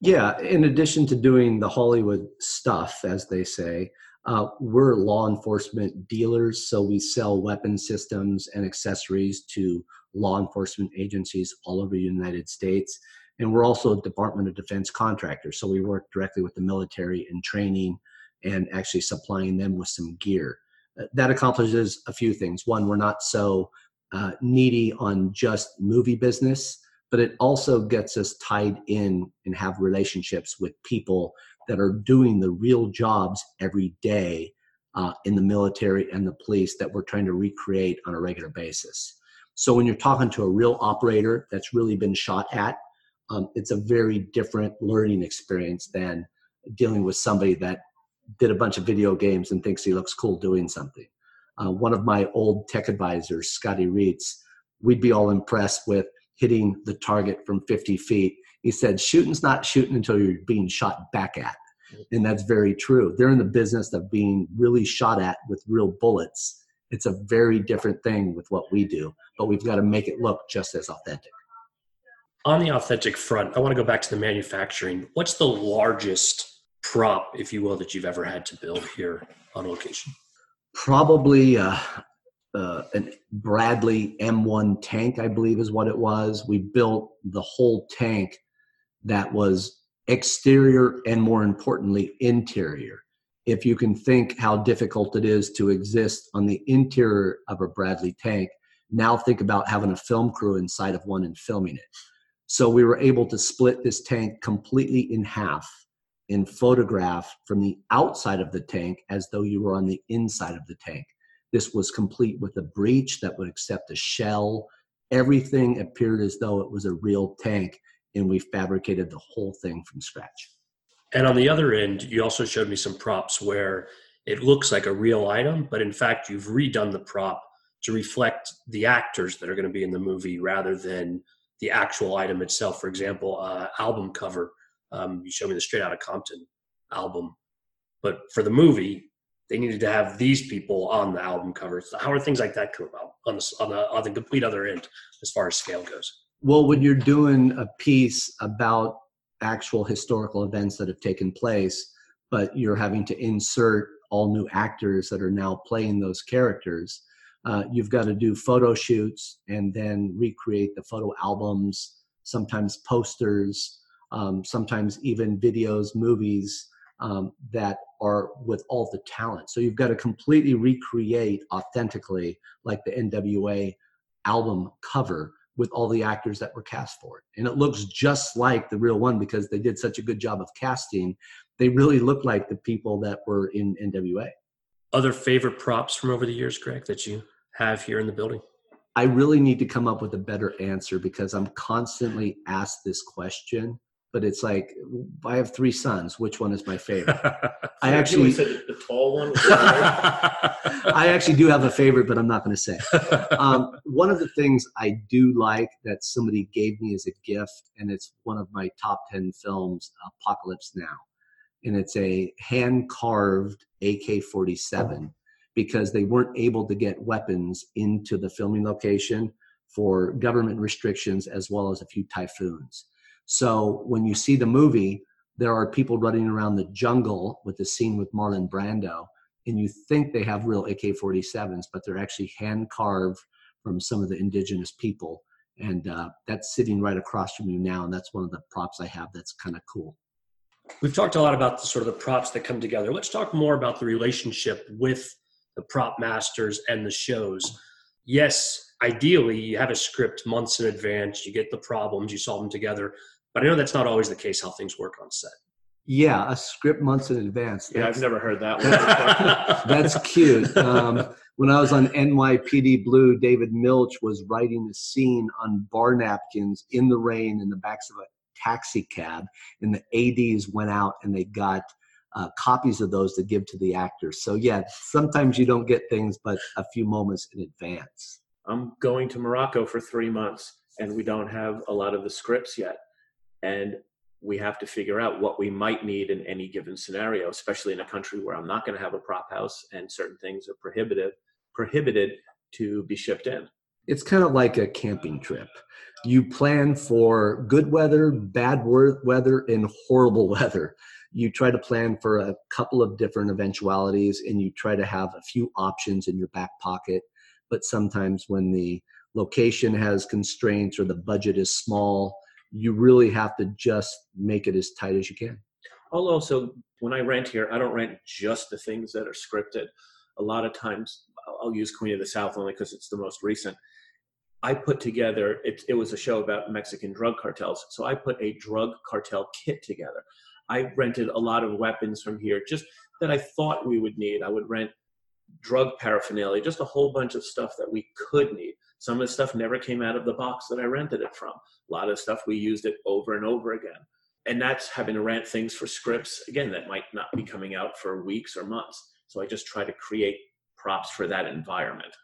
Yeah, in addition to doing the Hollywood stuff, as they say, uh, we're law enforcement dealers. So we sell weapon systems and accessories to law enforcement agencies all over the United States. And we're also a Department of Defense contractor. So we work directly with the military in training and actually supplying them with some gear. Uh, That accomplishes a few things. One, we're not so uh, needy on just movie business but it also gets us tied in and have relationships with people that are doing the real jobs every day uh, in the military and the police that we're trying to recreate on a regular basis. So when you're talking to a real operator that's really been shot at, um, it's a very different learning experience than dealing with somebody that did a bunch of video games and thinks he looks cool doing something. Uh, one of my old tech advisors, Scotty Reitz, we'd be all impressed with hitting the target from 50 feet. He said, shooting's not shooting until you're being shot back at. And that's very true. They're in the business of being really shot at with real bullets. It's a very different thing with what we do, but we've got to make it look just as authentic. On the authentic front, I want to go back to the manufacturing. What's the largest prop, if you will, that you've ever had to build here on location? Probably uh, uh, an Bradley M1 tank, I believe is what it was. We built the whole tank that was exterior and more importantly, interior. If you can think how difficult it is to exist on the interior of a Bradley tank, now think about having a film crew inside of one and filming it. So we were able to split this tank completely in half and photograph from the outside of the tank as though you were on the inside of the tank. This was complete with a breech that would accept a shell. Everything appeared as though it was a real tank, and we fabricated the whole thing from scratch. And on the other end, you also showed me some props where it looks like a real item, but in fact, you've redone the prop to reflect the actors that are going to be in the movie rather than the actual item itself. For example, uh, album cover. Um, you showed me the Straight Outta Compton album, but for the movie, they needed to have these people on the album covers. How are things like that come about on the on the on the complete other end as far as scale goes? Well, when you're doing a piece about actual historical events that have taken place, but you're having to insert all new actors that are now playing those characters, uh, you've got to do photo shoots and then recreate the photo albums, sometimes posters, um, sometimes even videos, movies um, that are with all the talent. So you've got to completely recreate authentically, like the NWA album cover with all the actors that were cast for it. And it looks just like the real one because they did such a good job of casting. They really look like the people that were in NWA. Other favorite props from over the years, Greg, that you have here in the building? I really need to come up with a better answer because I'm constantly asked this question but it's like I have three sons. Which one is my favorite? I actually said the tall one. I actually do have a favorite, but I'm not going to say. Um, one of the things I do like that somebody gave me as a gift, and it's one of my top ten films, Apocalypse Now, and it's a hand carved AK-47 because they weren't able to get weapons into the filming location for government restrictions as well as a few typhoons. So when you see the movie, there are people running around the jungle with the scene with Marlon Brando, and you think they have real AK 47s, but they're actually hand carved from some of the indigenous people. And uh, that's sitting right across from you now. And that's one of the props I have that's kind of cool. We've talked a lot about the sort of the props that come together. Let's talk more about the relationship with the prop masters and the shows. Yes, ideally, you have a script months in advance, you get the problems, you solve them together. But I know that's not always the case how things work on set. Yeah, a script months in advance. Yeah, I've never heard that one. that's cute. Um, when I was on NYPD Blue, David Milch was writing a scene on bar napkins in the rain in the backs of a taxi cab, and the ADs went out and they got uh, copies of those to give to the actors. So yeah, sometimes you don't get things, but a few moments in advance. I'm going to Morocco for three months, and we don't have a lot of the scripts yet and we have to figure out what we might need in any given scenario especially in a country where i'm not going to have a prop house and certain things are prohibitive prohibited to be shipped in. It's kind of like a camping trip. You plan for good weather bad weather and horrible weather. You try to plan for a couple of different eventualities and you try to have a few options in your back pocket. But sometimes when the location has constraints or the budget is small you really have to just make it as tight as you can. I'll also, when I rent here, I don't rent just the things that are scripted. A lot of times, I'll use Queen of the South only because it's the most recent. I put together, it, it was a show about Mexican drug cartels. So I put a drug cartel kit together. I rented a lot of weapons from here just that I thought we would need. I would rent drug paraphernalia, just a whole bunch of stuff that we could need. Some of the stuff never came out of the box that I rented it from. A lot of stuff we used it over and over again. And that's having to rent things for scripts, again, that might not be coming out for weeks or months. So I just try to create props for that environment.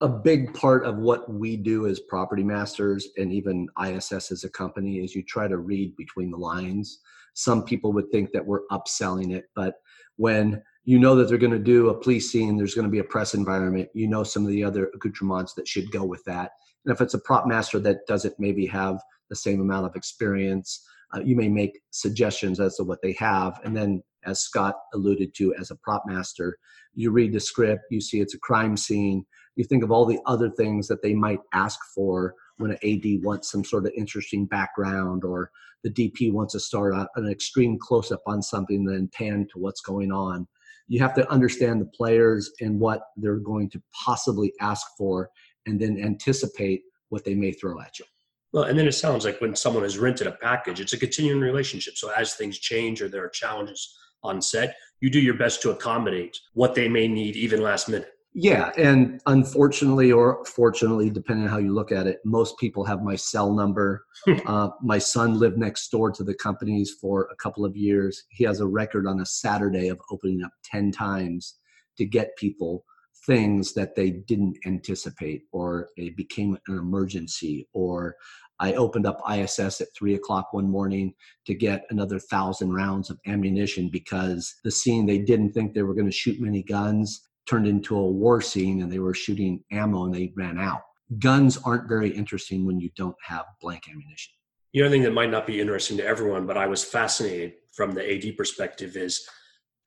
A big part of what we do as property masters and even ISS as a company is you try to read between the lines. Some people would think that we're upselling it, but when you know that they're going to do a police scene there's going to be a press environment you know some of the other accoutrements that should go with that. And if it's a prop master that doesn't maybe have the same amount of experience uh, you may make suggestions as to what they have. And then as scott alluded to as a prop master you read the script you see it's a crime scene you think of all the other things that they might ask for when an ad wants some sort of interesting background or the dp wants to start an extreme close up on something then pan to what's going on you have to understand the players and what they're going to possibly ask for and then anticipate what they may throw at you. Well and then it sounds like when someone has rented a package it's a continuing relationship. So as things change or there are challenges on set you do your best to accommodate what they may need even last minute yeah, and unfortunately or fortunately, depending on how you look at it, most people have my cell number. uh, my son lived next door to the companies for a couple of years. He has a record on a Saturday of opening up 10 times to get people things that they didn't anticipate or it became an emergency or I opened up ISS at three o'clock one morning to get another thousand rounds of ammunition because the scene they didn't think they were going to shoot many guns turned into a war scene and they were shooting ammo and they ran out. Guns aren't very interesting when you don't have blank ammunition. The other thing that might not be interesting to everyone, but I was fascinated from the AD perspective is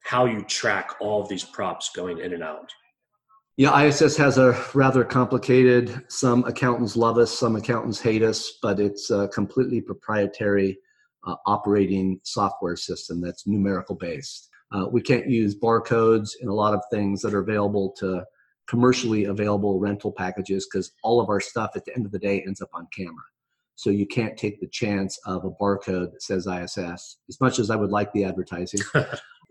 how you track all of these props going in and out. Yeah, ISS has a rather complicated. Some accountants love us, some accountants hate us, but it's a completely proprietary uh, operating software system that's numerical based. Uh, we can't use barcodes in a lot of things that are available to commercially available rental packages because all of our stuff at the end of the day ends up on camera. So you can't take the chance of a barcode that says ISS. As much as I would like the advertising,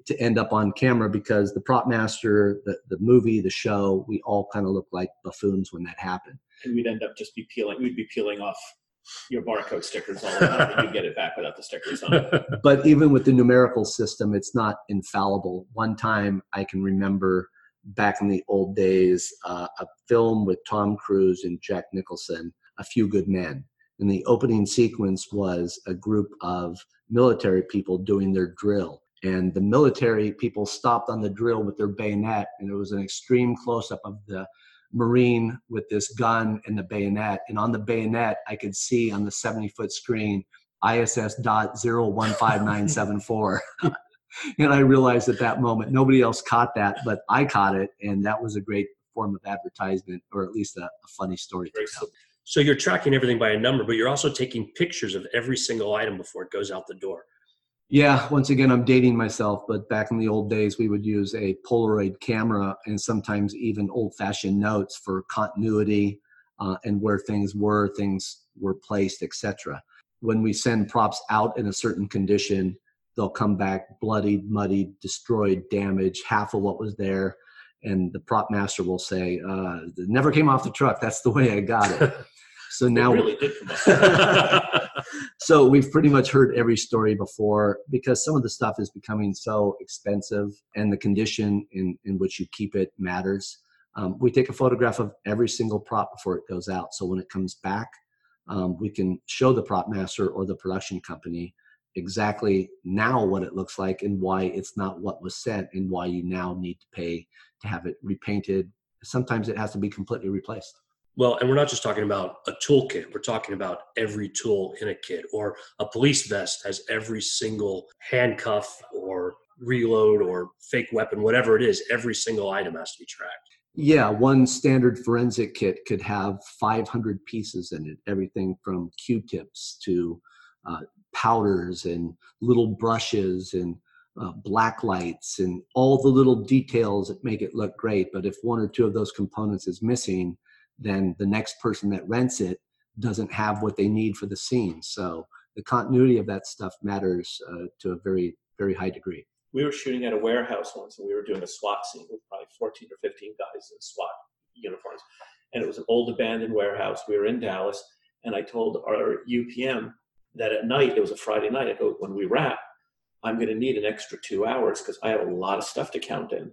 to end up on camera because the prop master, the, the movie, the show, we all kind of look like buffoons when that happened. And we'd end up just be peeling, we'd be peeling off your barcode stickers all and you get it back without the stickers on it. But even with the numerical system, it's not infallible. One time I can remember back in the old days, uh, a film with Tom Cruise and Jack Nicholson, A Few Good Men. And the opening sequence was a group of military people doing their drill and the military people stopped on the drill with their bayonet and it was an extreme close-up of the marine with this gun and the bayonet and on the bayonet i could see on the 70 foot screen iss dot 015974 and i realized at that moment nobody else caught that but i caught it and that was a great form of advertisement or at least a, a funny story to tell. So you're tracking everything by a number, but you're also taking pictures of every single item before it goes out the door. Yeah, once again, I'm dating myself, but back in the old days, we would use a Polaroid camera and sometimes even old fashioned notes for continuity uh, and where things were, things were placed, etc. When we send props out in a certain condition, they'll come back bloodied, muddied, destroyed, damaged, half of what was there. And the prop master will say, uh, never came off the truck. That's the way I got it. So now, really so we've pretty much heard every story before because some of the stuff is becoming so expensive, and the condition in in which you keep it matters. Um, we take a photograph of every single prop before it goes out, so when it comes back, um, we can show the prop master or the production company exactly now what it looks like and why it's not what was sent and why you now need to pay to have it repainted. Sometimes it has to be completely replaced. Well, and we're not just talking about a toolkit. We're talking about every tool in a kit, or a police vest has every single handcuff or reload or fake weapon, whatever it is. Every single item has to be tracked. Yeah, one standard forensic kit could have 500 pieces in it, everything from Q-tips to uh, powders and little brushes and uh, black lights and all the little details that make it look great. But if one or two of those components is missing, then the next person that rents it doesn't have what they need for the scene. So the continuity of that stuff matters uh, to a very, very high degree. We were shooting at a warehouse once and we were doing a SWAT scene with probably 14 or 15 guys in SWAT uniforms. And it was an old abandoned warehouse. We were in Dallas and I told our UPM that at night, it was a Friday night, I go, when we wrap, I'm going to need an extra two hours because I have a lot of stuff to count in.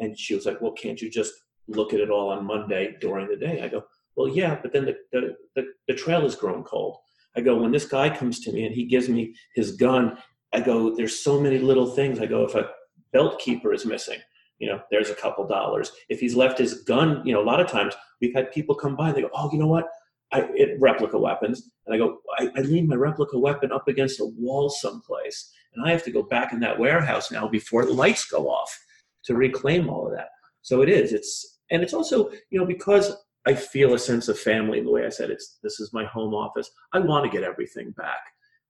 And she was like, well, can't you just look at it all on Monday during the day. I go, well, yeah, but then the, the, the, the trail has grown cold. I go, when this guy comes to me and he gives me his gun, I go, there's so many little things. I go, if a belt keeper is missing, you know, there's a couple dollars. If he's left his gun, you know, a lot of times we've had people come by and they go, oh, you know what? I, it, replica weapons. And I go, I, I lean my replica weapon up against a wall someplace. And I have to go back in that warehouse now before the lights go off to reclaim all of that. So it is. It's and it's also you know because I feel a sense of family in the way I said it's this is my home office. I want to get everything back.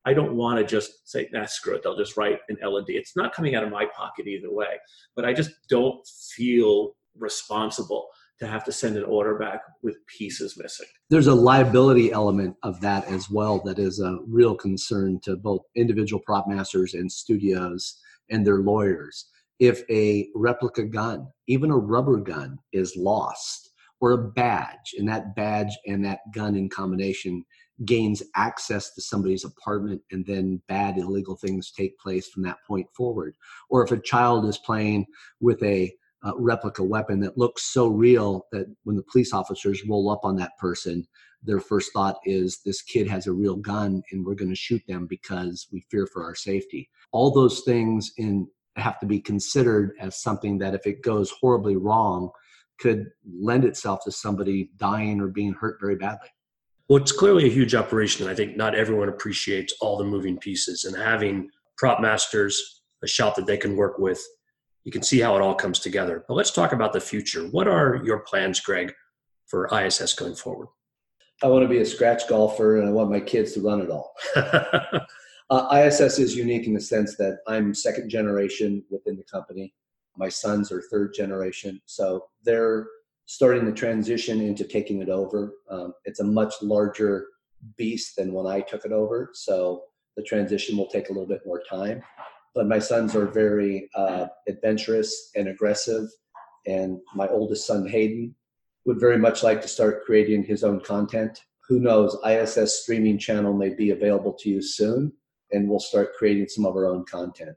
I don't want to just say, nah, screw it. They'll just write an L&D. It's not coming out of my pocket either way. But I just don't feel responsible to have to send an order back with pieces missing. There's a liability element of that as well that is a real concern to both individual prop masters and studios and their lawyers if a replica gun, even a rubber gun, is lost, or a badge, and that badge and that gun in combination gains access to somebody's apartment, and then bad illegal things take place from that point forward. Or if a child is playing with a uh, replica weapon that looks so real that when the police officers roll up on that person, their first thought is this kid has a real gun and we're going to shoot them because we fear for our safety. All those things in have to be considered as something that if it goes horribly wrong could lend itself to somebody dying or being hurt very badly. Well, it's clearly a huge operation, and I think not everyone appreciates all the moving pieces. And having prop masters, a shop that they can work with, you can see how it all comes together. But let's talk about the future. What are your plans, Greg, for ISS going forward? I want to be a scratch golfer and I want my kids to run it all. uh, ISS is unique in the sense that I'm second generation within the company. My sons are third generation. So they're starting the transition into taking it over. Um, it's a much larger beast than when I took it over. So the transition will take a little bit more time. But my sons are very uh, adventurous and aggressive. And my oldest son, Hayden, would very much like to start creating his own content. Who knows? ISS streaming channel may be available to you soon, and we'll start creating some of our own content.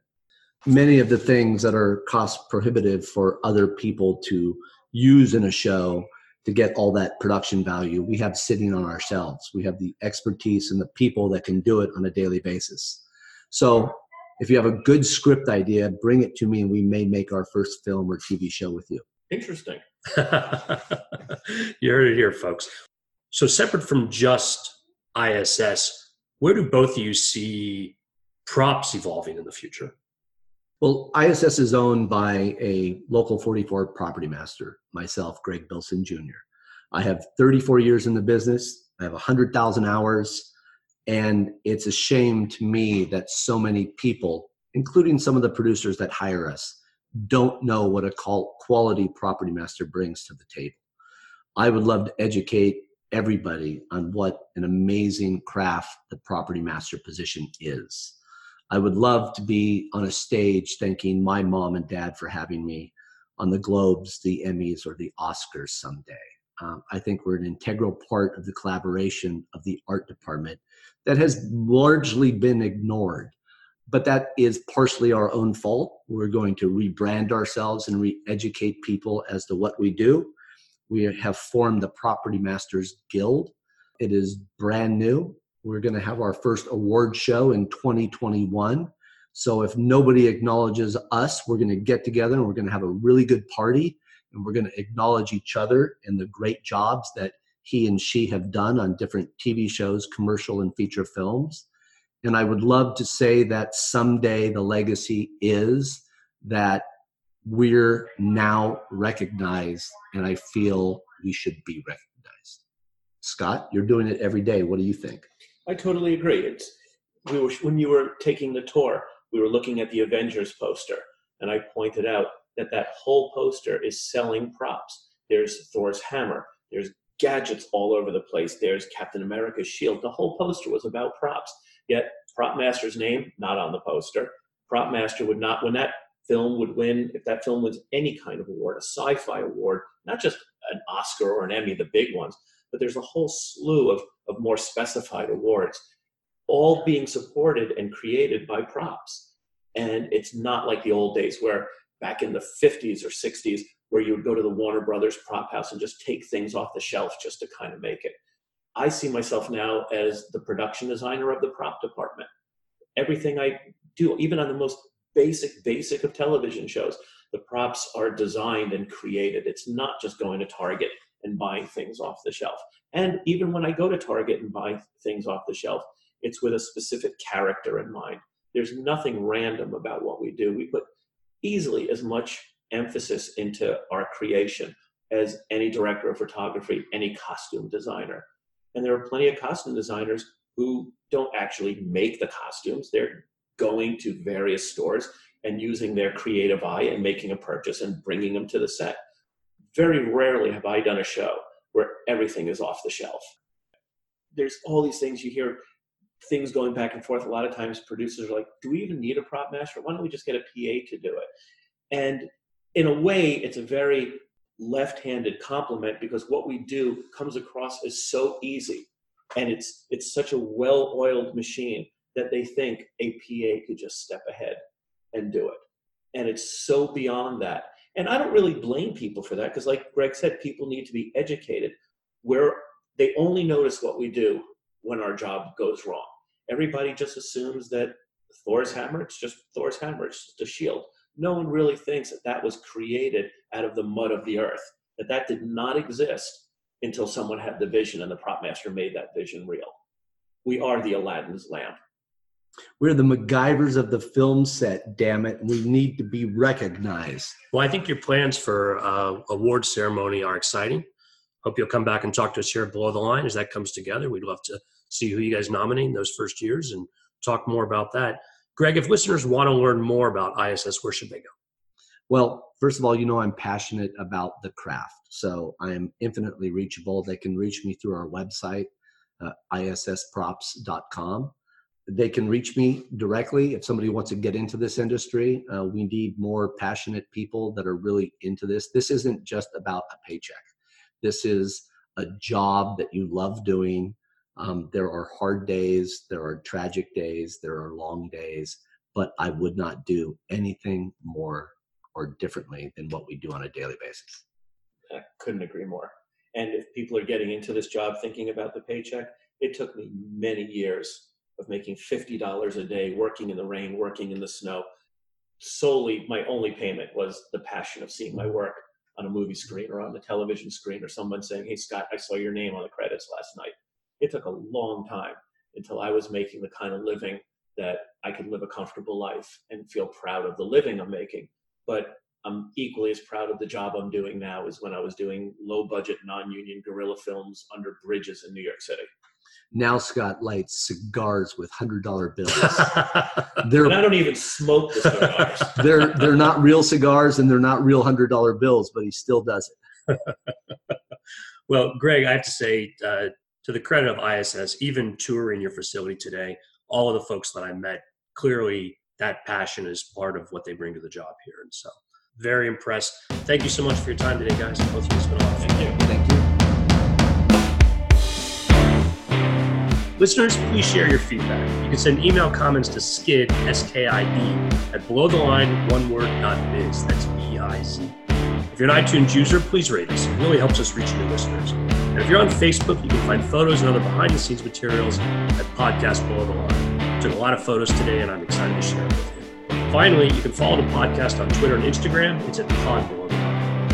Many of the things that are cost prohibitive for other people to use in a show to get all that production value, we have sitting on ourselves. We have the expertise and the people that can do it on a daily basis. So if you have a good script idea, bring it to me and we may make our first film or TV show with you. Interesting. you heard it here, folks. So, separate from just ISS, where do both of you see props evolving in the future? Well, ISS is owned by a local 44 property master, myself, Greg Bilson Jr. I have 34 years in the business. I have 100,000 hours. And it's a shame to me that so many people, including some of the producers that hire us, don't know what a quality property master brings to the table. I would love to educate everybody on what an amazing craft the property master position is. I would love to be on a stage thanking my mom and dad for having me on the Globes, the Emmys, or the Oscars someday. Um, I think we're an integral part of the collaboration of the art department that has largely been ignored but that is partially our own fault. We're going to rebrand ourselves and re educate people as to what we do. We have formed the Property Masters Guild. It is brand new. We're going to have our first award show in 2021. So if nobody acknowledges us, we're going to get together and we're going to have a really good party and we're going to acknowledge each other and the great jobs that he and she have done on different TV shows, commercial and feature films. And I would love to say that someday the legacy is that we're now recognized, and I feel we should be recognized. Scott, you're doing it every day. What do you think? I totally agree. It's we were when you were taking the tour, we were looking at the Avengers poster, and I pointed out that that whole poster is selling props. There's Thor's hammer. There's gadgets all over the place. There's Captain America's shield. The whole poster was about props. Yet Prop Master's name not on the poster. Prop Master would not when that film would win if that film wins any kind of award, a sci-fi award, not just an Oscar or an Emmy, the big ones, but there's a whole slew of, of more specified awards, all being supported and created by props. And it's not like the old days where back in the 50s or 60s, where you would go to the Warner Brothers prop house and just take things off the shelf just to kind of make it. I see myself now as the production designer of the prop department. Everything I do, even on the most basic, basic of television shows, the props are designed and created. It's not just going to Target and buying things off the shelf. And even when I go to Target and buy things off the shelf, it's with a specific character in mind. There's nothing random about what we do. We put easily as much emphasis into our creation as any director of photography, any costume designer. And there are plenty of costume designers who don't actually make the costumes. They're going to various stores and using their creative eye and making a purchase and bringing them to the set. Very rarely have I done a show where everything is off the shelf. There's all these things you hear things going back and forth. A lot of times producers are like, do we even need a prop master? Why don't we just get a PA to do it? And in a way, it's a very left-handed compliment because what we do comes across as so easy and it's it's such a well-oiled machine that they think a PA could just step ahead and do it. And it's so beyond that. And I don't really blame people for that because, like Greg said, people need to be educated. Where they only notice what we do when our job goes wrong. Everybody just assumes that Thor's hammer, it's just Thor's hammer, it's just a shield. No one really thinks that that was created out of the mud of the earth, that that did not exist until someone had the vision and the prop master made that vision real. We are the Aladdin's lamp. We're the MacGyvers of the film set, damn it. We need to be recognized. Well, I think your plans for uh, award ceremony are exciting. Hope you'll come back and talk to us here at below the line as that comes together. We'd love to see who you guys nominate in those first years and talk more about that. Greg, if listeners want to learn more about ISS, where should they go? Well, first of all, you know I'm passionate about the craft. So I am infinitely reachable. They can reach me through our website, uh, issprops.com they can reach me directly if somebody wants to get into this industry. Uh, we need more passionate people that are really into this. This isn't just about a paycheck. This is a job that you love doing. Um, there are hard days, there are tragic days, there are long days, but I would not do anything more or differently than what we do on a daily basis. I couldn't agree more. And if people are getting into this job thinking about the paycheck, it took me many years of making $50 a day, working in the rain, working in the snow. Solely, my only payment was the passion of seeing my work on a movie screen or on the television screen or someone saying, Hey, Scott, I saw your name on the credits last night. It took a long time until I was making the kind of living that I could live a comfortable life and feel proud of the living I'm making. But I'm equally as proud of the job I'm doing now as when I was doing low budget, non union guerrilla films under bridges in New York City. Now Scott lights cigars with hundred dollar bills. they're, and I don't even smoke the cigars. they're they're not real cigars and they're not real hundred dollar bills, but he still does it. well, Greg, I have to say, uh, to the credit of ISS, even touring your facility today, all of the folks that I met clearly that passion is part of what they bring to the job here, and so very impressed. Thank you so much for your time today, guys. Both of you, it's been a lot of fun. Thank you. Thank you. Listeners, please share your feedback. You can send email comments to skid, S-K-I-D, at below the line, one word, biz. That's B-I-Z. If you're an iTunes user, please rate us. It really helps us reach new listeners. And if you're on Facebook, you can find photos and other behind the scenes materials at Podcast Below the Line. Took a lot of photos today, and I'm excited to share it with you. Finally, you can follow the podcast on Twitter and Instagram. It's at Pod Below the Line.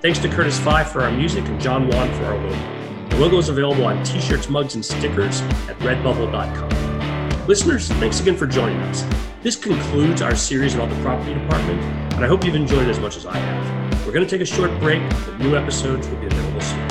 Thanks to Curtis Five for our music and John Wan for our logo. The logo is available on t shirts, mugs, and stickers at redbubble.com. Listeners, thanks again for joining us. This concludes our series about the property department, and I hope you've enjoyed it as much as I have. We're going to take a short break, but new episodes will be available soon.